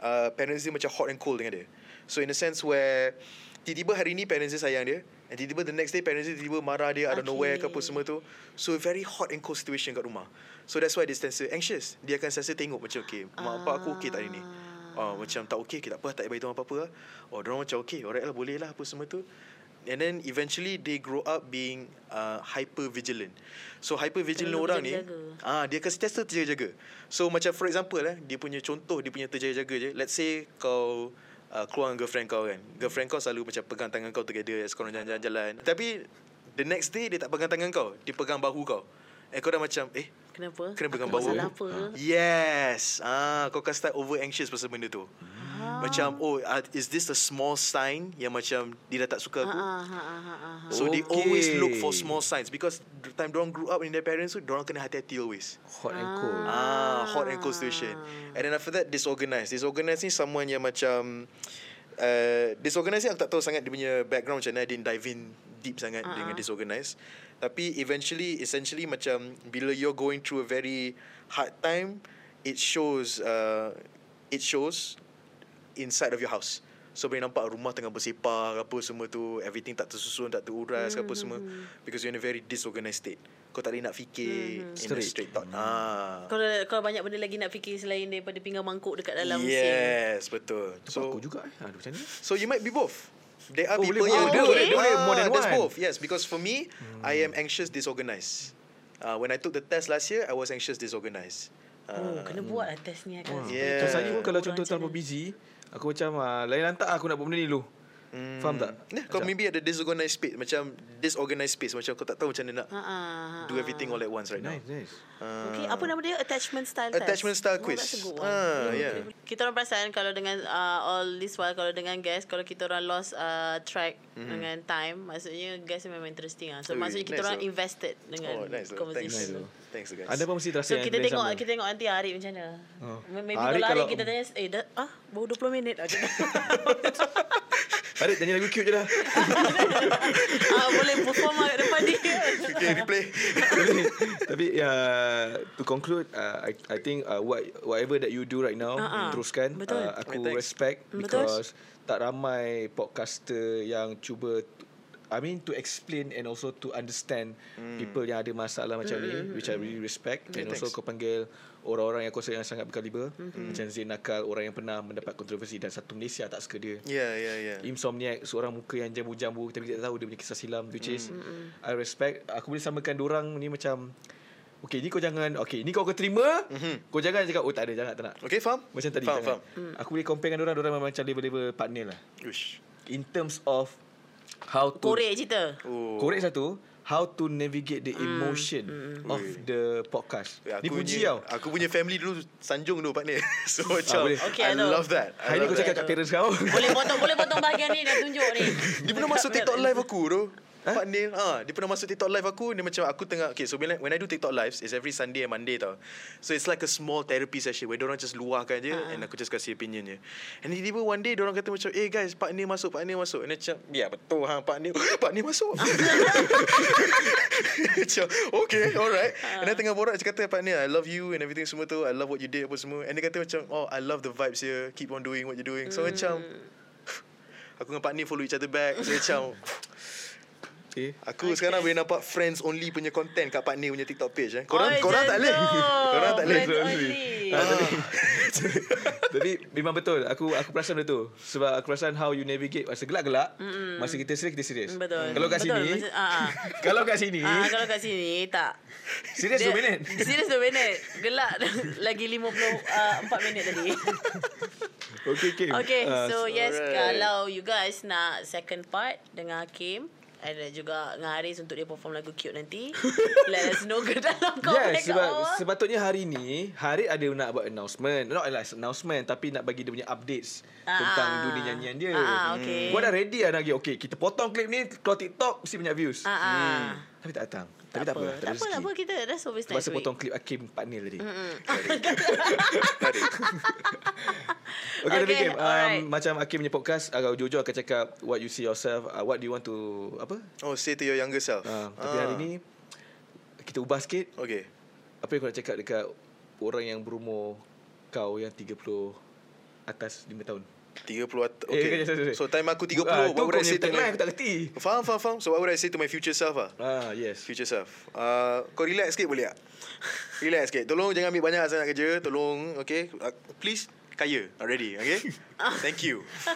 uh, parents dia macam hot and cold dengan dia. So in a sense where tiba-tiba hari ni parents dia sayang dia and tiba-tiba the next day parents dia tiba-tiba marah dia out of Okay. nowhere ke apa semua tu. So very hot and cold situation kat rumah. So that's why dia sentiasa anxious. Dia akan sentiasa tengok macam okay, mak bapak aku okay tak hari ni? Oh, macam tak okay, okay tak apa, tak payah beritahu apa-apa lah. Oh, diorang macam okay, alright lah, boleh lah apa semua tu. And then eventually they grow up being uh, hyper vigilant. So hyper vigilant Terlalu orang ni, ah dia akan sentiasa terjaga-jaga. So macam for example eh, dia punya contoh dia punya terjaga-jaga je. Let's say kau uh, keluar dengan girlfriend kau kan. Girlfriend kau selalu macam pegang tangan kau together as korang jalan-jalan. Tapi the next day dia tak pegang tangan kau, dia pegang bahu kau. Eh kau dah macam eh Kenapa? Kena pegang. Masalah apa ke? Yes. Ah, kau akan start over anxious pasal benda tu. Ah. Macam oh uh, is this a small sign yang macam dia dah tak suka aku? Ah, ah, ah, ah, ah. So they Okay. always look for small signs because the time dorang grew up in their parents tu dorang kena hati-hati always. Hot and cold. Ah, hot and cold situation. And then after that disorganized. Disorganized ni someone yang macam uh, disorganized ni aku tak tahu sangat dia punya background macam mana I didn't dive in deep sangat uh-huh. dengan disorganized. Tapi eventually essentially macam bila you're going through a very hard time it shows uh, it shows inside of your house. So boleh nampak rumah tengah bersepah apa semua tu Everything tak tersusun Tak teruras mm-hmm. apa semua Because you're in a very disorganized state Kau tak boleh nak fikir mm-hmm. In a Straight. straight thought ah. Kalau kalau banyak benda lagi nak fikir selain daripada pinggan mangkuk dekat dalam mesin. Yes, betul. So, So aku juga eh. Aduh macam ni. so you might be both. There are Oh, people boleh yang do Boleh- it. boleh more than That's one. both. Yes, because for me, I am anxious disorganized. Uh, when I took the test last year, I was anxious disorganized. Oh, Uh, kena buat lah test ni kan. Yeah. Saya pun kalau contoh terlalu busy, aku macam ah, lain lantak aku nak buat benda ni dulu. Mm, Faham tak? Yeah, kau Macam- maybe ada disorganized space, macam disorganized space, macam kau tak tahu macam mana nak ah. do everything all at once right now. Nice, nice. Uh, Okay, apa nama dia? Attachment style test. Attachment style Oh, quiz. that's a good one. Ah, yeah. Kita orang perasan kalau dengan uh, all this while kalau dengan guest kalau kita orang lost uh, track mm-hmm. dengan time maksudnya guest memang interesting ah. So Ui, maksudnya kita nice orang though. invested dengan Oh, nice. though. Thanks. conversation. Nice Thanks guys. Anda pun mesti terasa So kita tengok sama. kita tengok nanti Arif macam mana. Oh. Maybe Arif kalau Arif kita tanya eh dah ah baru 20 minit aja. (laughs) (laughs) Adik tanya lagu cute je lah. (laughs) ah boleh perform lah kat depan dia. Okay, replay. (laughs) Tapi, uh, to conclude, uh, I, I think uh, what whatever that you do right now, ah. teruskan. Betul. Uh, aku Okay, thanks. respect Betul. because tak ramai podcaster yang cuba I mean to explain and also to understand people yang ada masalah macam ni which I really respect and Yeah, also thanks. kau panggil orang-orang yang kau rasa yang sangat berkaliber macam Zain Nakal orang yang pernah mendapat kontroversi dan satu Malaysia tak suka dia Yeah, yeah, yeah. Insomniac Seorang muka yang jambu-jambu Tapi kita tak tahu Dia punya kisah silam Which is I respect Aku boleh samakan orang ni macam Okay ni kau jangan Okay ni kau kau terima Mhm. Kau jangan cakap Oh tak ada jangan tak nak Okay, faham? Macam tadi Faham, jangan. faham. Aku boleh compare dengan orang Orang memang macam level-level partner lah Uish. In terms of How to Korek cerita. Oh. Korek satu How to navigate the emotion Of Ui. the podcast Eh, Ni aku puji punya, tau Aku punya family dulu sanjung dulu partner. (laughs) so macam boleh. Okay, I I love that. I Hari ni kau cakap kat parents kau Boleh potong boleh potong bahagian ni dah tunjuk ni. Dia pernah masuk TikTok live aku tu. Pak Neil ha, Dia pernah masuk TikTok live aku Dia macam aku tengah Okay so when I, when I do TikTok lives It's every Sunday and Monday tau. So it's like a small therapy session Where orang just luahkan je Ah. And aku just kasih opinion je. And tiba-tiba one day orang kata macam Eh guys Pak Neil masuk Pak Neil masuk. And macam Ya betul ha Pak Neil (laughs) Pak Neil masuk. (laughs) (laughs) Macam Okay alright. And then tengah borak Dia kata Pak Neil I love you And everything semua tu. I love what you did apa semua. And dia kata macam Oh I love the vibes here. Keep on doing what you're doing. So macam Aku dengan Pak Neil follow each other back. So macam Okay Aku okay. sekarang boleh nampak friends only punya content kat Pak Ni punya TikTok page eh. Korang Oi, korang tak boleh. jantung. (laughs) korang tak boleh. Friends only. Ah, tapi, (laughs) tapi memang betul aku aku perasan benda tu sebab aku perasan how you navigate masa gelak-gelak mm masa kita serius kita serius Betul. kalau kat Betul, sini masa- ah, ah. (laughs) kalau kat sini Ah, kalau kat sini tak. serius 2 minit Serius 2 minit. Gelak lagi 54 uh, minit tadi. okay okay Okay, Ah, so yes alright. kalau you guys nak second part dengan Hakim ada juga dengan Haris untuk dia perform lagu cute nanti. (laughs) Let us know ke dalam komen Yes, kat sebab bawah. sepatutnya hari ni Harid ada nak buat announcement. Not like announcement tapi nak bagi dia punya updates Ah. tentang dunia nyanyian dia. Ah, ah, okay. Gua dah ready dah lagi. Okay, kita potong klip ni keluar TikTok mesti banyak views. Ah, ah. Tapi tak datang. Tapi tak, apa, tak, Tak apa, tak apa kita that's always next Masa potong klip Hakim Pak Nil tadi. Tarik. Okay, okay tapi Okay, um, alright. macam Hakim punya podcast agak jujur akan cakap what you see yourself, uh, what do you want to apa? Oh, say to your younger self. Uh, tapi hari ni kita ubah sikit. Okay. Apa yang kau nak cakap dekat orang yang berumur kau yang 30 atas 5 tahun? 30 at- Eh, okay. sorry. So time aku 30, Ah, tu what would I say to my aku tak kerti. Faham, faham, faham. So what would I say to my future self ah? Ah, yes. Future self. Uh, kau relax sikit boleh tak? (laughs) relax sikit. Tolong jangan ambil banyak sangat kerja. Tolong, okay? Uh, please, kaya already, okay? (laughs) Thank you. (laughs)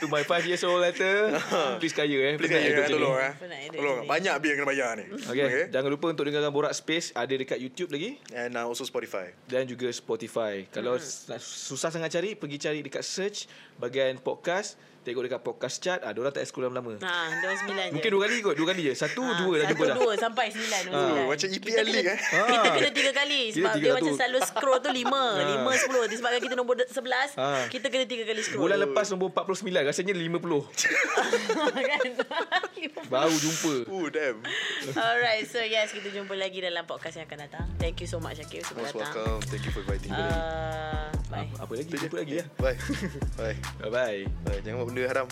to my 5 years old letter, please kaya eh. Please Penat kaya, eh, macam tolong eh. Tolong. ni. Banyak bil yang kena bayar ni. Okay. okay. Jangan lupa untuk dengarkan Borak Space ada dekat YouTube lagi And uh, also Spotify. dan juga Spotify. Kalau Hmm. susah sangat cari, pergi cari dekat search bahagian podcast Tengok dekat podcast chat ah, Diorang tak scroll lama-lama Ha, dia orang sembilan je. Mungkin dua kali kot Dua kali je Satu Ha, dua dah satu, jumpa dah dua sampai sembilan. Ha, sembilan. macam Kita EPL kena- League, eh? (laughs) Kita Ha. kena tiga kali. Kita Sebab tiga dia tu. macam selalu scroll tu lima. Ha. (laughs) Lima, sepuluh. Disebabkan kita nombor sebelas. Ha. Kita kena tiga kali scroll. Bulan lepas nombor 49 Rasanya 50 kan? Baru jumpa Oh damn Alright, so yes, kita jumpa lagi dalam podcast yang akan datang. Thank you so much, Syakir, sebab Most datang. welcome Thank you for inviting me Uh, bye. Apa lagi Jumpa lagi ya Bye (laughs) Bye Bye bye Bye Jangan buat đưa hết không